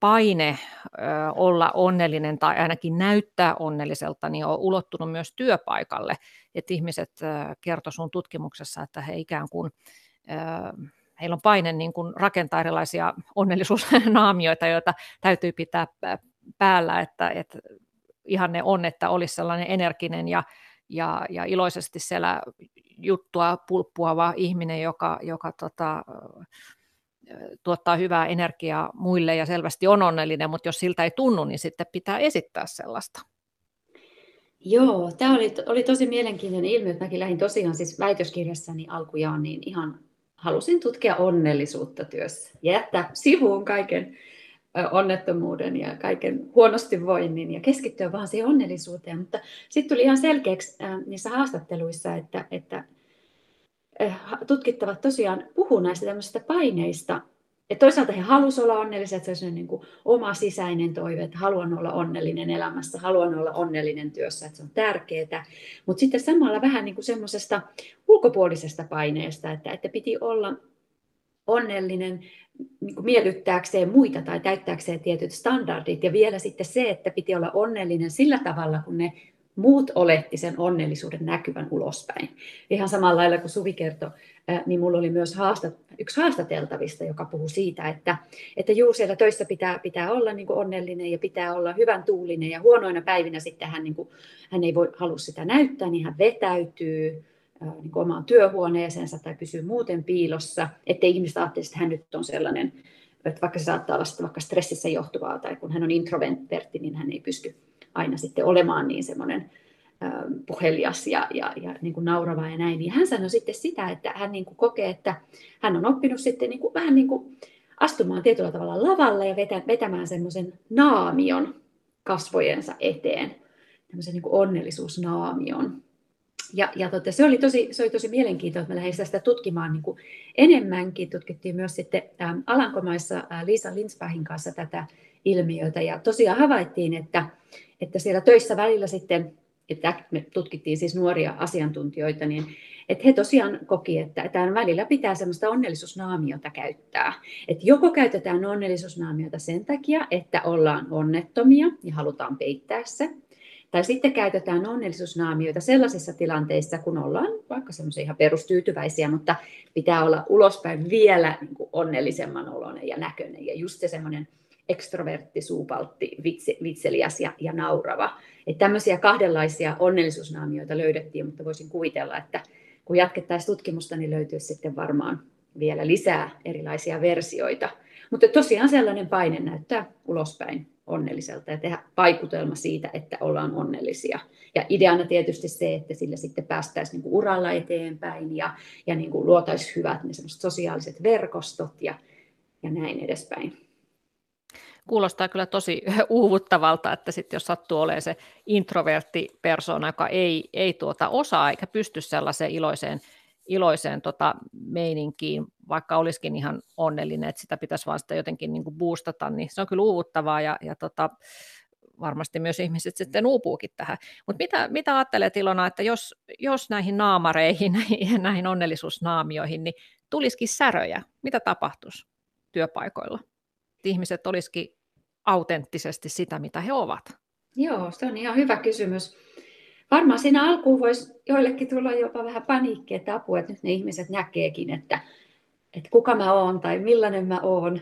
paine ö, olla onnellinen tai ainakin näyttää onnelliselta, niin on ulottunut myös työpaikalle. Että ihmiset kertoi sun tutkimuksessa, että he ikään kuin ö, heillä on paine niin kuin rakentaa erilaisia onnellisuusnaamioita, joita täytyy pitää päällä, että, että ihanne on, että olisi sellainen energinen ja, ja, ja iloisesti siellä juttua pulppuava ihminen, joka, joka tota, tuottaa hyvää energiaa muille ja selvästi on onnellinen, mutta jos siltä ei tunnu, niin sitten pitää esittää sellaista. Joo, tämä oli, oli tosi mielenkiintoinen ilmiö. Mäkin lähdin tosiaan siis väitöskirjassani alkujaan, niin ihan halusin tutkia onnellisuutta työssä ja jättää sivuun kaiken onnettomuuden ja kaiken huonosti voinnin ja keskittyä vaan siihen onnellisuuteen. Mutta sitten tuli ihan selkeäksi niissä haastatteluissa, että, että tutkittavat tosiaan puhuu näistä tämmöisistä paineista. Et toisaalta he halusivat olla onnellisia, että se on niin oma sisäinen toive, että haluan olla onnellinen elämässä, haluan olla onnellinen työssä, että se on tärkeää. Mutta sitten samalla vähän niin semmoisesta ulkopuolisesta paineesta, että, että piti olla onnellinen niin kuin miellyttääkseen muita tai täyttääkseen tietyt standardit. Ja vielä sitten se, että piti olla onnellinen sillä tavalla, kun ne muut oletti sen onnellisuuden näkyvän ulospäin. Ihan samalla lailla kuin Suvi kertoi, niin mulla oli myös haastat, yksi haastateltavista, joka puhuu siitä, että, että juu, siellä töissä pitää, pitää olla niin kuin onnellinen ja pitää olla hyvän tuulinen ja huonoina päivinä sitten hän, niin kuin, hän ei voi halua sitä näyttää, niin hän vetäytyy niin omaan työhuoneeseensa tai pysyy muuten piilossa, ettei ihmistä ajattelisi, että hän nyt on sellainen, että vaikka se saattaa olla vaikka stressissä johtuvaa tai kun hän on introvertti, niin hän ei pysty aina sitten olemaan niin semmoinen puhelias ja, ja, ja niin kuin naurava ja näin, niin hän sanoi sitten sitä, että hän niin kuin kokee, että hän on oppinut sitten niin kuin, vähän niin kuin astumaan tietyllä tavalla lavalle ja vetä, vetämään semmoisen naamion kasvojensa eteen, tämmöisen niin kuin onnellisuusnaamion. Ja, ja tota, se, oli tosi, se oli tosi mielenkiintoista, että me lähdin sitä tutkimaan niin kuin enemmänkin. Tutkittiin myös sitten ähm, Alankomaissa äh, Liisa Linsbachin kanssa tätä ilmiötä ja tosiaan havaittiin, että, että siellä töissä välillä sitten, että me tutkittiin siis nuoria asiantuntijoita, niin että he tosiaan koki, että, että välillä pitää semmoista onnellisuusnaamiota käyttää. Että joko käytetään onnellisuusnaamiota sen takia, että ollaan onnettomia ja halutaan peittää se, tai sitten käytetään onnellisuusnaamioita sellaisissa tilanteissa, kun ollaan vaikka semmoisia ihan perustyytyväisiä, mutta pitää olla ulospäin vielä niin kuin onnellisemman oloinen ja näköinen. Ja just se semmoinen ekstrovertti, suupaltti, vitse, vitseliäs ja, ja naurava. Että tämmöisiä kahdenlaisia onnellisuusnaamioita löydettiin, mutta voisin kuvitella, että kun jatkettaisiin tutkimusta, niin löytyisi sitten varmaan vielä lisää erilaisia versioita. Mutta tosiaan sellainen paine näyttää ulospäin onnelliselta ja tehdä vaikutelma siitä, että ollaan onnellisia. Ja ideana tietysti se, että sillä sitten päästäisiin niin uralla eteenpäin ja, ja niin kuin luotaisiin hyvät ne sosiaaliset verkostot ja, ja näin edespäin. Kuulostaa kyllä tosi uuvuttavalta, että sitten jos sattuu olemaan se introvertti persona, joka ei, ei tuota osaa eikä pysty sellaiseen iloiseen iloiseen tota meininkiin, vaikka olisikin ihan onnellinen, että sitä pitäisi vaan sitä jotenkin niin kuin boostata, niin se on kyllä uuvuttavaa ja, ja tota, varmasti myös ihmiset sitten uupuukin tähän. Mutta mitä, mitä ajattelet Ilona, että jos, jos näihin naamareihin ja näihin onnellisuusnaamioihin, niin tulisikin säröjä, mitä tapahtuisi työpaikoilla? Ihmiset olisikin autenttisesti sitä, mitä he ovat. Joo, se on ihan hyvä kysymys. Varmaan siinä alkuun voisi joillekin tulla jopa vähän paniikki, että apua, että nyt ne ihmiset näkeekin, että, että kuka mä oon tai millainen mä oon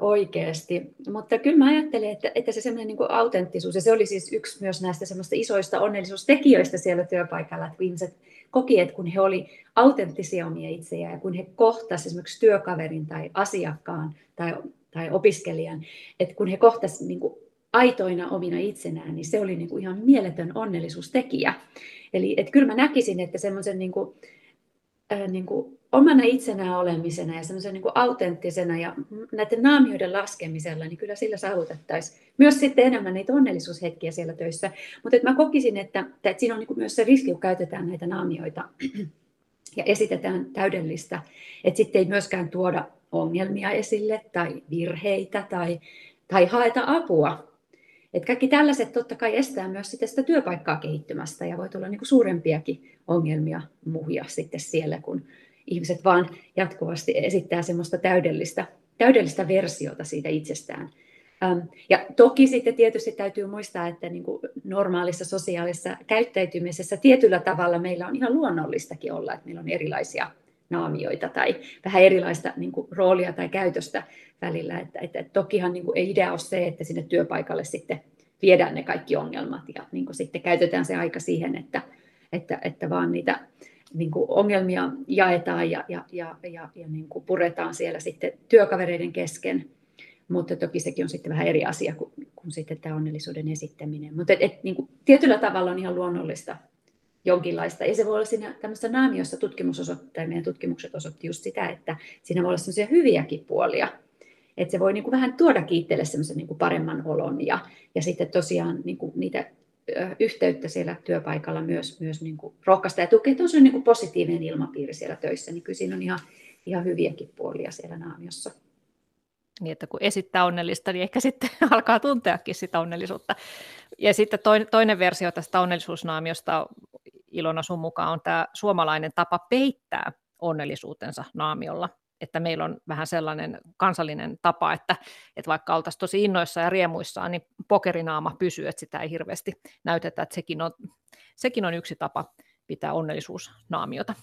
oikeasti. Mutta kyllä mä ajattelen, että, että se semmoinen niin autenttisuus, ja se oli siis yksi myös näistä semmoista isoista onnellisuustekijöistä siellä työpaikalla, että ihmiset koki, että kun he oli autenttisia omia itsejä ja kun he kohtasivat esimerkiksi työkaverin tai asiakkaan tai, tai opiskelijan, että kun he kohtasivat niin aitoina omina itsenään, niin se oli niin kuin ihan mieletön onnellisuustekijä. Eli että kyllä mä näkisin, että semmoisen niin kuin, äh, niin kuin omana itsenään olemisena ja semmoisen niin autenttisena ja näiden naamioiden laskemisella, niin kyllä sillä saavutettaisiin myös sitten enemmän niitä onnellisuushetkiä siellä töissä. Mutta että mä kokisin, että, että siinä on niin myös se riski, kun käytetään näitä naamioita ja esitetään täydellistä, että sitten ei myöskään tuoda ongelmia esille tai virheitä tai, tai haeta apua et kaikki tällaiset totta kai estää myös sitä, sitä työpaikkaa kehittymästä ja voi tulla niin suurempiakin ongelmia muhia sitten siellä, kun ihmiset vaan jatkuvasti esittää semmoista täydellistä, täydellistä versiota siitä itsestään. Ja toki sitten tietysti täytyy muistaa, että niin kuin normaalissa sosiaalisessa käyttäytymisessä tietyllä tavalla meillä on ihan luonnollistakin olla, että meillä on erilaisia naamioita tai vähän erilaista niin kuin, roolia tai käytöstä välillä. Että, että, että tokihan niin kuin, ei idea ole se, että sinne työpaikalle sitten viedään ne kaikki ongelmat ja niin kuin, sitten käytetään se aika siihen, että, että, että vaan niitä niin kuin, ongelmia jaetaan ja, ja, ja, ja, ja niin kuin, puretaan siellä sitten työkavereiden kesken. Mutta toki sekin on sitten vähän eri asia kuin, kuin sitten tämä onnellisuuden esittäminen. Mutta et, et, niin kuin, tietyllä tavalla on ihan luonnollista jonkinlaista. Ja se voi olla siinä tämmöisessä naamiossa tutkimus osoittaa, meidän tutkimukset osoitti just sitä, että siinä voi olla sellaisia hyviäkin puolia. Että se voi niin kuin vähän tuoda kiitteelle semmoisen niin kuin paremman olon ja, ja sitten tosiaan niin kuin niitä yhteyttä siellä työpaikalla myös, myös niin kuin rohkaista ja tukea, se niin kuin positiivinen ilmapiiri siellä töissä, niin kyllä siinä on ihan, ihan hyviäkin puolia siellä naamiossa. Niin, että kun esittää onnellista, niin ehkä sitten alkaa tunteakin sitä onnellisuutta. Ja sitten toinen versio tästä onnellisuusnaamiosta Ilona sun mukaan on tämä suomalainen tapa peittää onnellisuutensa naamiolla. Että meillä on vähän sellainen kansallinen tapa, että, että vaikka oltaisiin tosi innoissa ja riemuissaan, niin pokerinaama pysyy, että sitä ei hirveästi näytetä, että sekin on, sekin on yksi tapa pitää onnellisuusnaamiota.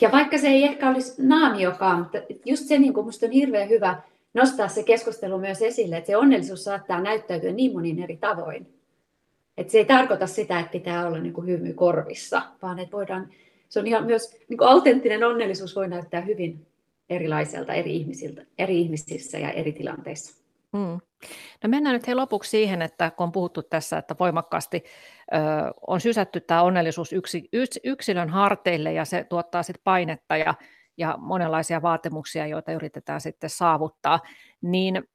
Ja vaikka se ei ehkä olisi naamiokaan, mutta just se niin kuin on hirveän hyvä nostaa se keskustelu myös esille, että se onnellisuus saattaa näyttäytyä niin monin eri tavoin. Että se ei tarkoita sitä, että pitää olla niin kuin hymy korvissa, vaan että voidaan, se on ihan myös niin kuin autenttinen onnellisuus voi näyttää hyvin erilaiselta eri, ihmisiltä, eri ihmisissä ja eri tilanteissa. Hmm. No mennään nyt hei lopuksi siihen, että kun on puhuttu tässä, että voimakkaasti ö, on sysätty tämä onnellisuus yksi, yksilön harteille ja se tuottaa sitten painetta ja, ja monenlaisia vaatimuksia, joita yritetään sitten saavuttaa, niin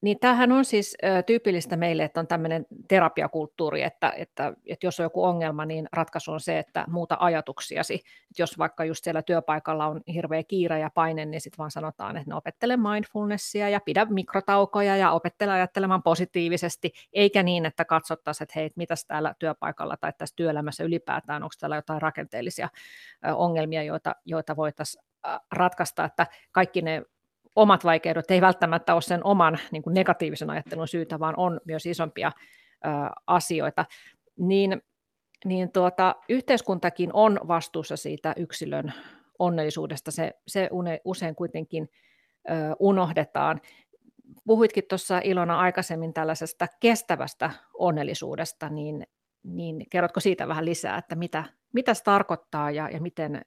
niin tämähän on siis tyypillistä meille, että on tämmöinen terapiakulttuuri, että, että, että jos on joku ongelma, niin ratkaisu on se, että muuta ajatuksiasi. Että jos vaikka just siellä työpaikalla on hirveä kiire ja paine, niin sitten vaan sanotaan, että no opettele mindfulnessia ja pidä mikrotaukoja ja opettele ajattelemaan positiivisesti, eikä niin, että katsottaisiin, että hei, mitäs täällä työpaikalla tai tässä työelämässä ylipäätään, onko täällä jotain rakenteellisia ongelmia, joita, joita voitaisiin ratkaista, että kaikki ne omat vaikeudet ei välttämättä ole sen oman niin kuin negatiivisen ajattelun syytä, vaan on myös isompia ö, asioita, niin, niin tuota, yhteiskuntakin on vastuussa siitä yksilön onnellisuudesta. Se, se usein kuitenkin ö, unohdetaan. Puhuitkin tuossa Ilona aikaisemmin tällaisesta kestävästä onnellisuudesta, niin, niin kerrotko siitä vähän lisää, että mitä, mitä se tarkoittaa ja, ja miten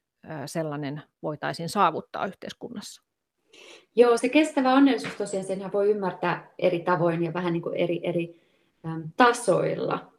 sellainen voitaisiin saavuttaa yhteiskunnassa? Joo, se kestävä onnellisuus tosiaan sen voi ymmärtää eri tavoin ja vähän niin kuin eri, eri tasoilla.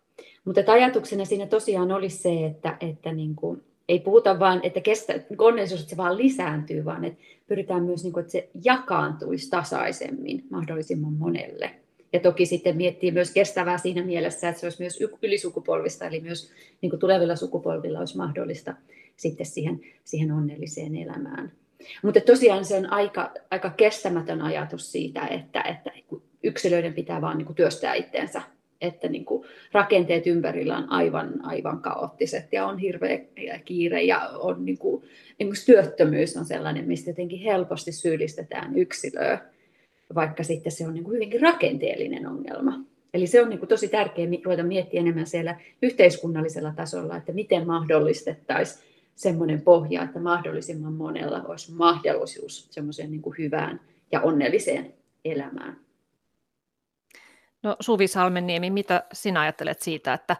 Mutta ajatuksena siinä tosiaan olisi se, että, että niin kuin, ei puhuta vain, että kestä, onnellisuus että se vaan lisääntyy, vaan että pyritään myös, niin kuin, että se jakaantuisi tasaisemmin mahdollisimman monelle. Ja toki sitten miettii myös kestävää siinä mielessä, että se olisi myös ylisukupolvista, eli myös niin kuin tulevilla sukupolvilla olisi mahdollista sitten siihen, siihen onnelliseen elämään. Mutta tosiaan se on aika, aika kestämätön ajatus siitä, että, että yksilöiden pitää vaan niin kuin työstää itteensä, että niin kuin rakenteet ympärillä on aivan, aivan kaoottiset ja on hirveä kiire ja on niin kuin, esimerkiksi työttömyys on sellainen, mistä jotenkin helposti syyllistetään yksilöä, vaikka sitten se on niin kuin hyvinkin rakenteellinen ongelma. Eli se on niin kuin tosi tärkeää ruveta miettiä enemmän siellä yhteiskunnallisella tasolla, että miten mahdollistettaisiin semmoinen pohja, että mahdollisimman monella olisi mahdollisuus semmoiseen niin kuin hyvään ja onnelliseen elämään. No Suvi Salmenniemi, mitä sinä ajattelet siitä, että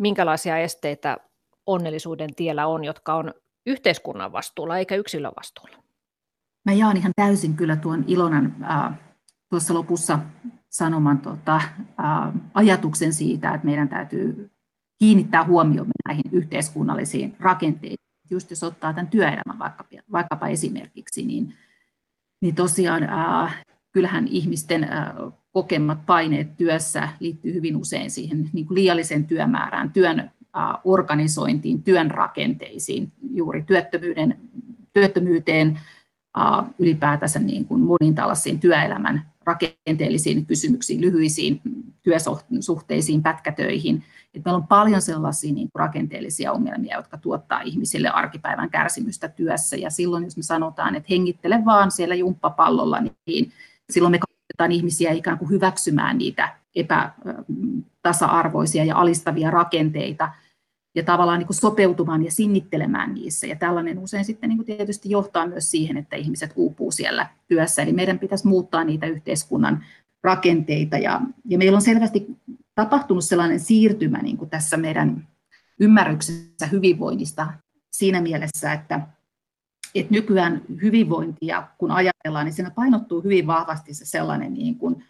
minkälaisia esteitä onnellisuuden tiellä on, jotka on yhteiskunnan vastuulla eikä yksilön vastuulla? Mä jaan ihan täysin kyllä tuon Ilonan äh, tuossa lopussa sanoman tota, äh, ajatuksen siitä, että meidän täytyy kiinnittää huomioon näihin yhteiskunnallisiin rakenteisiin. Just jos ottaa tämän työelämän vaikkapa, vaikkapa esimerkiksi, niin, niin tosiaan äh, kyllähän ihmisten äh, kokemat paineet työssä liittyy hyvin usein siihen niin kuin liialliseen työmäärään, työn äh, organisointiin, työn rakenteisiin, juuri työttömyyden, työttömyyteen, ylipäätänsä niin kuin moniin tällaisiin työelämän rakenteellisiin kysymyksiin, lyhyisiin työsuhteisiin, pätkätöihin. Että meillä on paljon sellaisia niin kuin rakenteellisia ongelmia, jotka tuottaa ihmisille arkipäivän kärsimystä työssä. Ja silloin, jos me sanotaan, että hengittele vaan siellä jumppapallolla, niin silloin me kannustetaan ihmisiä ikään kuin hyväksymään niitä epätasa-arvoisia ja alistavia rakenteita ja tavallaan niin kuin sopeutumaan ja sinnittelemään niissä. Ja tällainen usein sitten niin kuin tietysti johtaa myös siihen, että ihmiset uupuu siellä työssä. Eli meidän pitäisi muuttaa niitä yhteiskunnan rakenteita. Ja, ja meillä on selvästi tapahtunut sellainen siirtymä niin kuin tässä meidän ymmärryksessä hyvinvoinnista siinä mielessä, että, että nykyään hyvinvointia, kun ajatellaan, niin siinä painottuu hyvin vahvasti se sellainen niin kuin,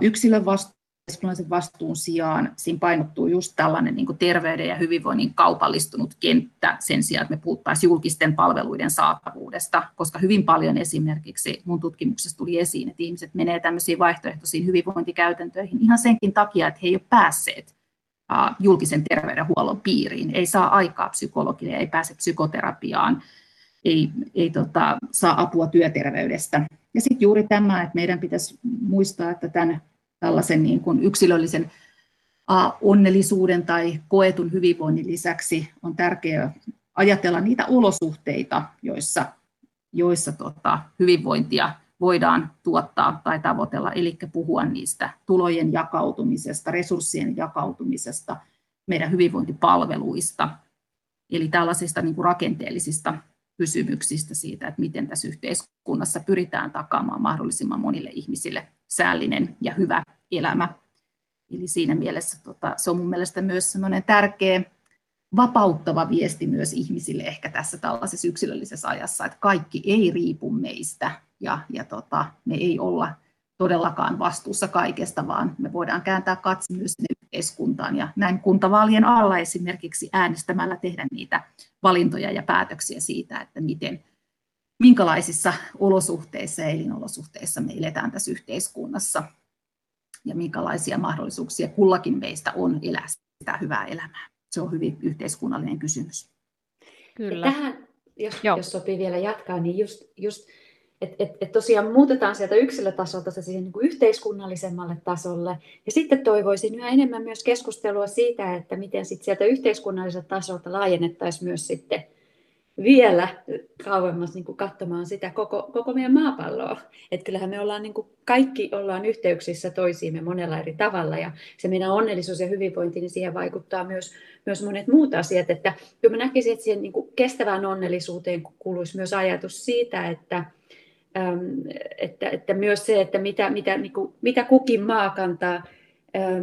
yksilön vastuu, yhteiskunnallisen vastuun sijaan siinä painottuu just tällainen niin terveyden ja hyvinvoinnin kaupallistunut kenttä sen sijaan, että me puhuttaisiin julkisten palveluiden saatavuudesta, koska hyvin paljon esimerkiksi mun tutkimuksessa tuli esiin, että ihmiset menee tämmöisiin vaihtoehtoisiin hyvinvointikäytäntöihin ihan senkin takia, että he ei ole päässeet julkisen terveydenhuollon piiriin, ei saa aikaa psykologille, ei pääse psykoterapiaan, ei, ei tota, saa apua työterveydestä. Ja sitten juuri tämä, että meidän pitäisi muistaa, että tämän tällaisen niin kuin yksilöllisen onnellisuuden tai koetun hyvinvoinnin lisäksi on tärkeää ajatella niitä olosuhteita, joissa joissa tota, hyvinvointia voidaan tuottaa tai tavoitella, eli puhua niistä tulojen jakautumisesta, resurssien jakautumisesta, meidän hyvinvointipalveluista, eli tällaisista niin kuin rakenteellisista kysymyksistä siitä, että miten tässä yhteiskunnassa pyritään takaamaan mahdollisimman monille ihmisille säällinen ja hyvä elämä. Eli siinä mielessä tota, se on mun mielestä myös tärkeä vapauttava viesti myös ihmisille ehkä tässä tällaisessa yksilöllisessä ajassa, että kaikki ei riipu meistä ja, ja tota, me ei olla todellakaan vastuussa kaikesta, vaan me voidaan kääntää katse myös sinne yhteiskuntaan ja näin kuntavaalien alla esimerkiksi äänestämällä tehdä niitä valintoja ja päätöksiä siitä, että miten, minkälaisissa olosuhteissa ja elinolosuhteissa me eletään tässä yhteiskunnassa ja minkälaisia mahdollisuuksia kullakin meistä on elää sitä hyvää elämää. Se on hyvin yhteiskunnallinen kysymys. Kyllä. Ja tähän, jos, jos sopii vielä jatkaa, niin just, just että et, et tosiaan muutetaan sieltä yksilötasolta se siihen niin kuin yhteiskunnallisemmalle tasolle. Ja sitten toivoisin yhä enemmän myös keskustelua siitä, että miten sitten sieltä yhteiskunnalliselta tasolta laajennettaisiin myös sitten vielä kauemmas niin kuin katsomaan sitä koko, koko meidän maapalloa. Että kyllähän me ollaan niin kuin, kaikki ollaan yhteyksissä toisiimme monella eri tavalla ja se meidän onnellisuus ja hyvinvointi, niin siihen vaikuttaa myös, myös monet muut asiat. Että kyllä mä näkisin, että siihen niin kuin kestävään onnellisuuteen kuuluisi myös ajatus siitä, että, että, että myös se, että mitä, mitä, niin kuin, mitä kukin maa kantaa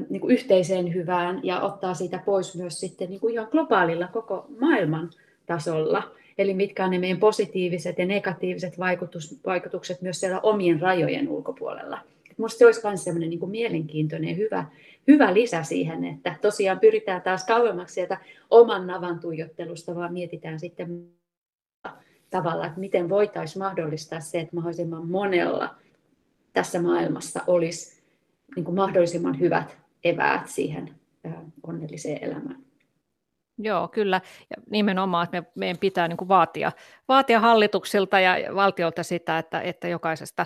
niin kuin yhteiseen hyvään ja ottaa siitä pois myös sitten niin kuin ihan globaalilla koko maailman tasolla. Eli mitkä on ne meidän positiiviset ja negatiiviset vaikutus, vaikutukset myös siellä omien rajojen ulkopuolella. Minusta se olisi myös sellainen niin kuin mielenkiintoinen ja hyvä, hyvä lisä siihen, että tosiaan pyritään taas kauemmaksi sieltä oman navan tuijottelusta, vaan mietitään sitten tavalla, että miten voitaisiin mahdollistaa se, että mahdollisimman monella tässä maailmassa olisi niin kuin mahdollisimman hyvät eväät siihen onnelliseen elämään. Joo, kyllä. Ja nimenomaan, että me, meidän pitää niin kuin vaatia, vaatia hallituksilta ja valtiolta sitä, että, että jokaisesta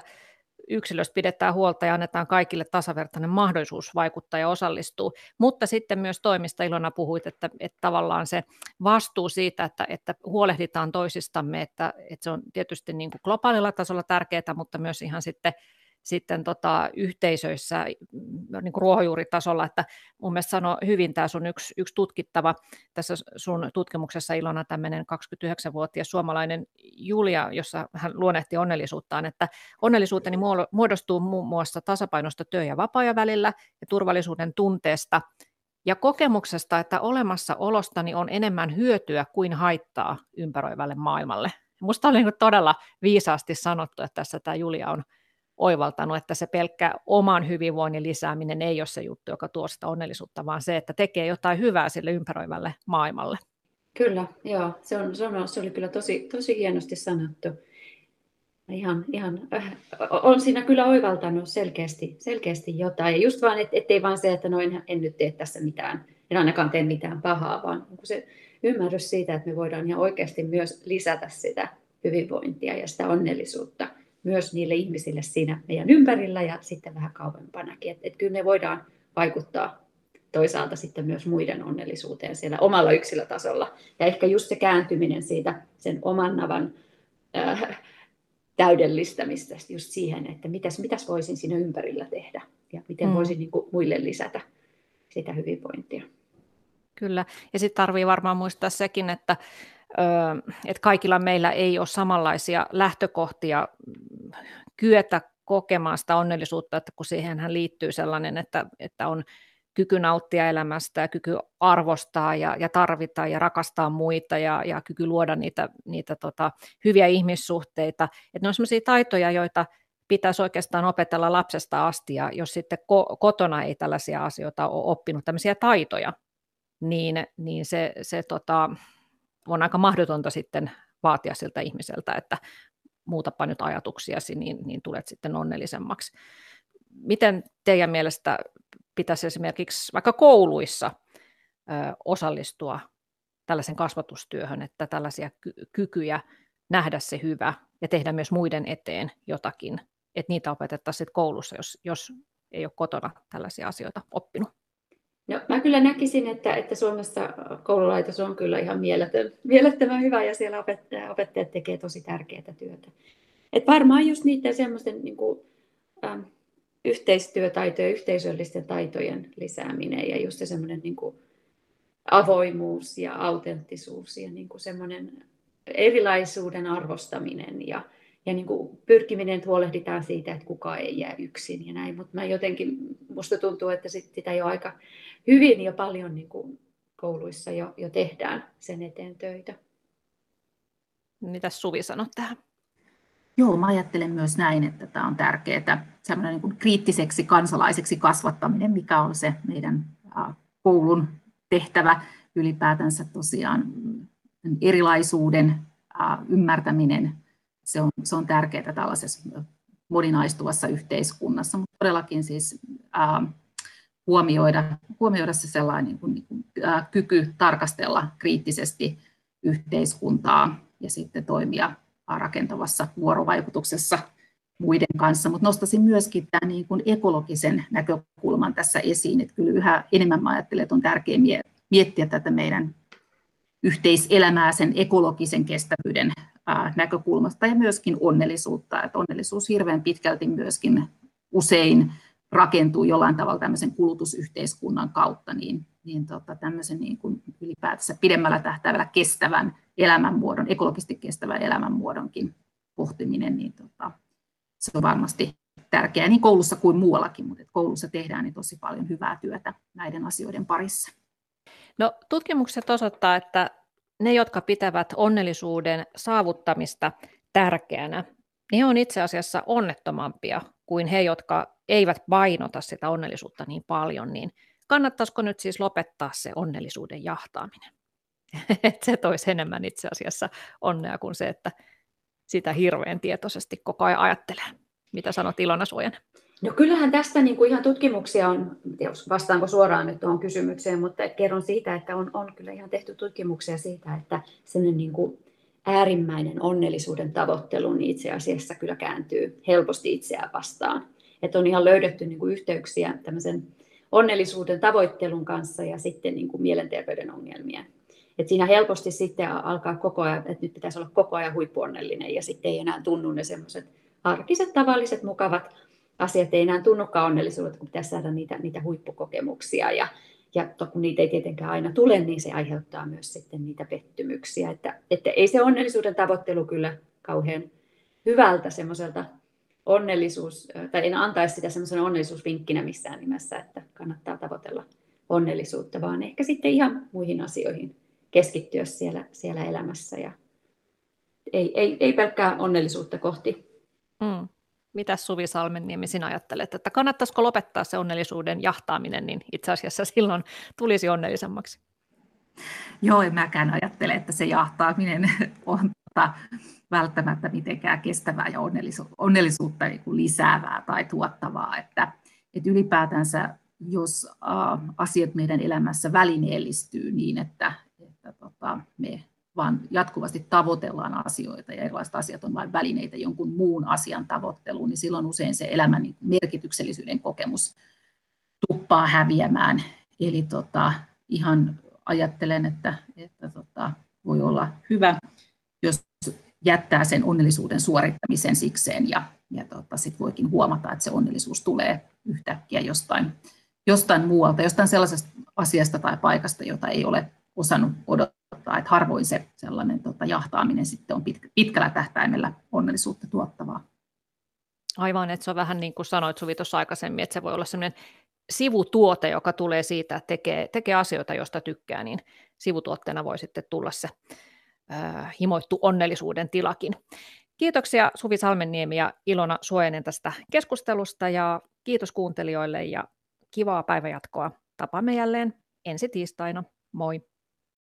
yksilöstä pidetään huolta ja annetaan kaikille tasavertainen mahdollisuus vaikuttaa ja osallistua. Mutta sitten myös toimista Ilona puhuit, että, että tavallaan se vastuu siitä, että, että huolehditaan toisistamme, että, että se on tietysti niin kuin globaalilla tasolla tärkeää, mutta myös ihan sitten sitten tota, yhteisöissä mm, niin kuin ruohonjuuritasolla, että mun mielestä sano hyvin tämä sun yksi, yksi tutkittava tässä sun tutkimuksessa Ilona tämmöinen 29-vuotias suomalainen Julia, jossa hän luonnehti onnellisuuttaan, että onnellisuuteni muodostuu muun muassa tasapainosta työ- ja vapaa välillä ja turvallisuuden tunteesta ja kokemuksesta, että olemassaolostani on enemmän hyötyä kuin haittaa ympäröivälle maailmalle. Musta oli niin todella viisaasti sanottu, että tässä tämä Julia on oivaltanut, että se pelkkä oman hyvinvoinnin lisääminen ei ole se juttu, joka tuo sitä onnellisuutta, vaan se, että tekee jotain hyvää sille ympäröivälle maailmalle. Kyllä, joo. Se, on, se, on, se oli kyllä tosi, tosi hienosti sanottu. Ihan, ihan, äh, on siinä kyllä oivaltanut selkeästi, selkeästi jotain. Ja just vaan, et, ettei vaan se, että no en, en nyt tee tässä mitään, en ainakaan tee mitään pahaa, vaan se ymmärrys siitä, että me voidaan ihan oikeasti myös lisätä sitä hyvinvointia ja sitä onnellisuutta – myös niille ihmisille siinä meidän ympärillä ja sitten vähän kauempanakin. Että et kyllä me voidaan vaikuttaa toisaalta sitten myös muiden onnellisuuteen siellä omalla yksilötasolla. Ja ehkä just se kääntyminen siitä sen oman navan äh, täydellistämistä just siihen, että mitäs, mitäs voisin siinä ympärillä tehdä ja miten mm. voisin niin kuin, muille lisätä sitä hyvinvointia. Kyllä, ja sitten tarvii varmaan muistaa sekin, että että kaikilla meillä ei ole samanlaisia lähtökohtia kyetä kokemaan sitä onnellisuutta, että kun siihen liittyy sellainen, että, että on kyky nauttia elämästä ja kyky arvostaa ja, ja tarvita ja rakastaa muita ja, ja kyky luoda niitä, niitä tota, hyviä ihmissuhteita. Että ne on sellaisia taitoja, joita pitäisi oikeastaan opetella lapsesta asti, ja jos sitten ko- kotona ei tällaisia asioita ole oppinut, tämmöisiä taitoja, niin, niin se, se tota, on aika mahdotonta sitten vaatia siltä ihmiseltä, että muutapa nyt ajatuksiasi, niin, niin tulet sitten onnellisemmaksi. Miten teidän mielestä pitäisi esimerkiksi vaikka kouluissa ö, osallistua tällaisen kasvatustyöhön, että tällaisia ky- kykyjä nähdä se hyvä ja tehdä myös muiden eteen jotakin, että niitä opetettaisiin koulussa, jos, jos ei ole kotona tällaisia asioita oppinut? No, mä kyllä näkisin, että, että Suomessa koululaitos on kyllä ihan mieletön, mielettömän hyvä ja siellä opettajat, opettajat tekee tosi tärkeää työtä. Et varmaan just niiden semmoisten niin kuin, yhteistyötaitojen, yhteisöllisten taitojen lisääminen ja just se semmoinen niin kuin, avoimuus ja autenttisuus ja niin semmoinen erilaisuuden arvostaminen ja, ja niin kuin pyrkiminen, että huolehditaan siitä, että kukaan ei jää yksin ja näin. Mutta jotenkin, musta tuntuu, että sit sitä jo aika hyvin ja paljon niin kuin kouluissa jo, jo tehdään sen eteen töitä. Mitä Suvi sanot tähän? Joo, mä ajattelen myös näin, että tämä on tärkeää, semmoinen niin kuin kriittiseksi kansalaiseksi kasvattaminen, mikä on se meidän koulun tehtävä ylipäätänsä tosiaan erilaisuuden ymmärtäminen, se on, se on tärkeää tällaisessa moninaistuvassa yhteiskunnassa, mutta todellakin siis ää, huomioida, huomioida se sellainen niin kuin, niin kuin, ää, kyky tarkastella kriittisesti yhteiskuntaa ja sitten toimia rakentavassa vuorovaikutuksessa muiden kanssa, mutta nostaisin myöskin tämän niin kuin ekologisen näkökulman tässä esiin, että kyllä yhä enemmän mä ajattelen, että on tärkeää miettiä tätä meidän yhteiselämää sen ekologisen kestävyyden näkökulmasta ja myöskin onnellisuutta. Että onnellisuus hirveän pitkälti myöskin usein rakentuu jollain tavalla tämmöisen kulutusyhteiskunnan kautta, niin, niin tota, tämmöisen niin kuin ylipäätänsä pidemmällä tähtävällä kestävän elämänmuodon, ekologisesti kestävän elämänmuodonkin pohtiminen, niin tota, se on varmasti tärkeää niin koulussa kuin muuallakin, mutta koulussa tehdään niin tosi paljon hyvää työtä näiden asioiden parissa. No, tutkimukset osoittaa, että ne, jotka pitävät onnellisuuden saavuttamista tärkeänä, ne on itse asiassa onnettomampia kuin he, jotka eivät painota sitä onnellisuutta niin paljon, niin kannattaisiko nyt siis lopettaa se onnellisuuden jahtaaminen? että se toisi enemmän itse asiassa onnea kuin se, että sitä hirveän tietoisesti koko ajan ajattelee. Mitä sanot Ilona Suojanen? No kyllähän tästä niin kuin ihan tutkimuksia on, jos vastaanko suoraan nyt tuohon kysymykseen, mutta kerron siitä, että on, on kyllä ihan tehty tutkimuksia siitä, että sellainen niin kuin äärimmäinen onnellisuuden tavoittelu niin itse asiassa kyllä kääntyy helposti itseään vastaan. Että on ihan löydetty niin kuin yhteyksiä tämmöisen onnellisuuden tavoittelun kanssa ja sitten niin kuin mielenterveyden ongelmien. Et siinä helposti sitten alkaa koko ajan, että nyt pitäisi olla koko ajan huippuonnellinen ja sitten ei enää tunnu ne semmoiset arkiset, tavalliset, mukavat asiat ei enää tunnukaan onnellisuudet, kun pitäisi saada niitä, niitä huippukokemuksia. Ja, ja kun niitä ei tietenkään aina tule, niin se aiheuttaa myös sitten niitä pettymyksiä. Että, että ei se onnellisuuden tavoittelu kyllä kauhean hyvältä semmoiselta onnellisuus, tai en antaisi sitä semmoisena onnellisuusvinkkinä missään nimessä, että kannattaa tavoitella onnellisuutta, vaan ehkä sitten ihan muihin asioihin keskittyä siellä, siellä elämässä ja ei, ei, ei pelkkää onnellisuutta kohti. Mm. Mitä Suvi Salmenniemi sinä ajattelet, että kannattaisiko lopettaa se onnellisuuden jahtaaminen, niin itse asiassa silloin tulisi onnellisemmaksi? Joo, en mäkään ajattele, että se jahtaaminen on tota, välttämättä mitenkään kestävää ja onnellisu- onnellisuutta niin kuin lisäävää tai tuottavaa. Että, että ylipäätänsä, jos äh, asiat meidän elämässä välineellistyy niin, että, että tota, me vaan jatkuvasti tavoitellaan asioita ja erilaiset asiat on vain välineitä jonkun muun asian tavoitteluun, niin silloin usein se elämän merkityksellisyyden kokemus tuppaa häviämään. Eli tota, ihan ajattelen, että, että tota, voi olla hyvä, jos jättää sen onnellisuuden suorittamisen sikseen ja, ja tota, sitten voikin huomata, että se onnellisuus tulee yhtäkkiä jostain, jostain muualta, jostain sellaisesta asiasta tai paikasta, jota ei ole osannut odottaa, että harvoin se sellainen tota, jahtaaminen sitten on pitkä, pitkällä tähtäimellä onnellisuutta tuottavaa. Aivan, että se on vähän niin kuin sanoit Suvi tuossa aikaisemmin, että se voi olla sellainen sivutuote, joka tulee siitä, että tekee, tekee asioita, joista tykkää, niin sivutuotteena voi sitten tulla se äh, himoittu onnellisuuden tilakin. Kiitoksia Suvi Salmenniemi ja Ilona Suojanen tästä keskustelusta ja kiitos kuuntelijoille ja kivaa päivänjatkoa. Tapaamme jälleen ensi tiistaina. Moi!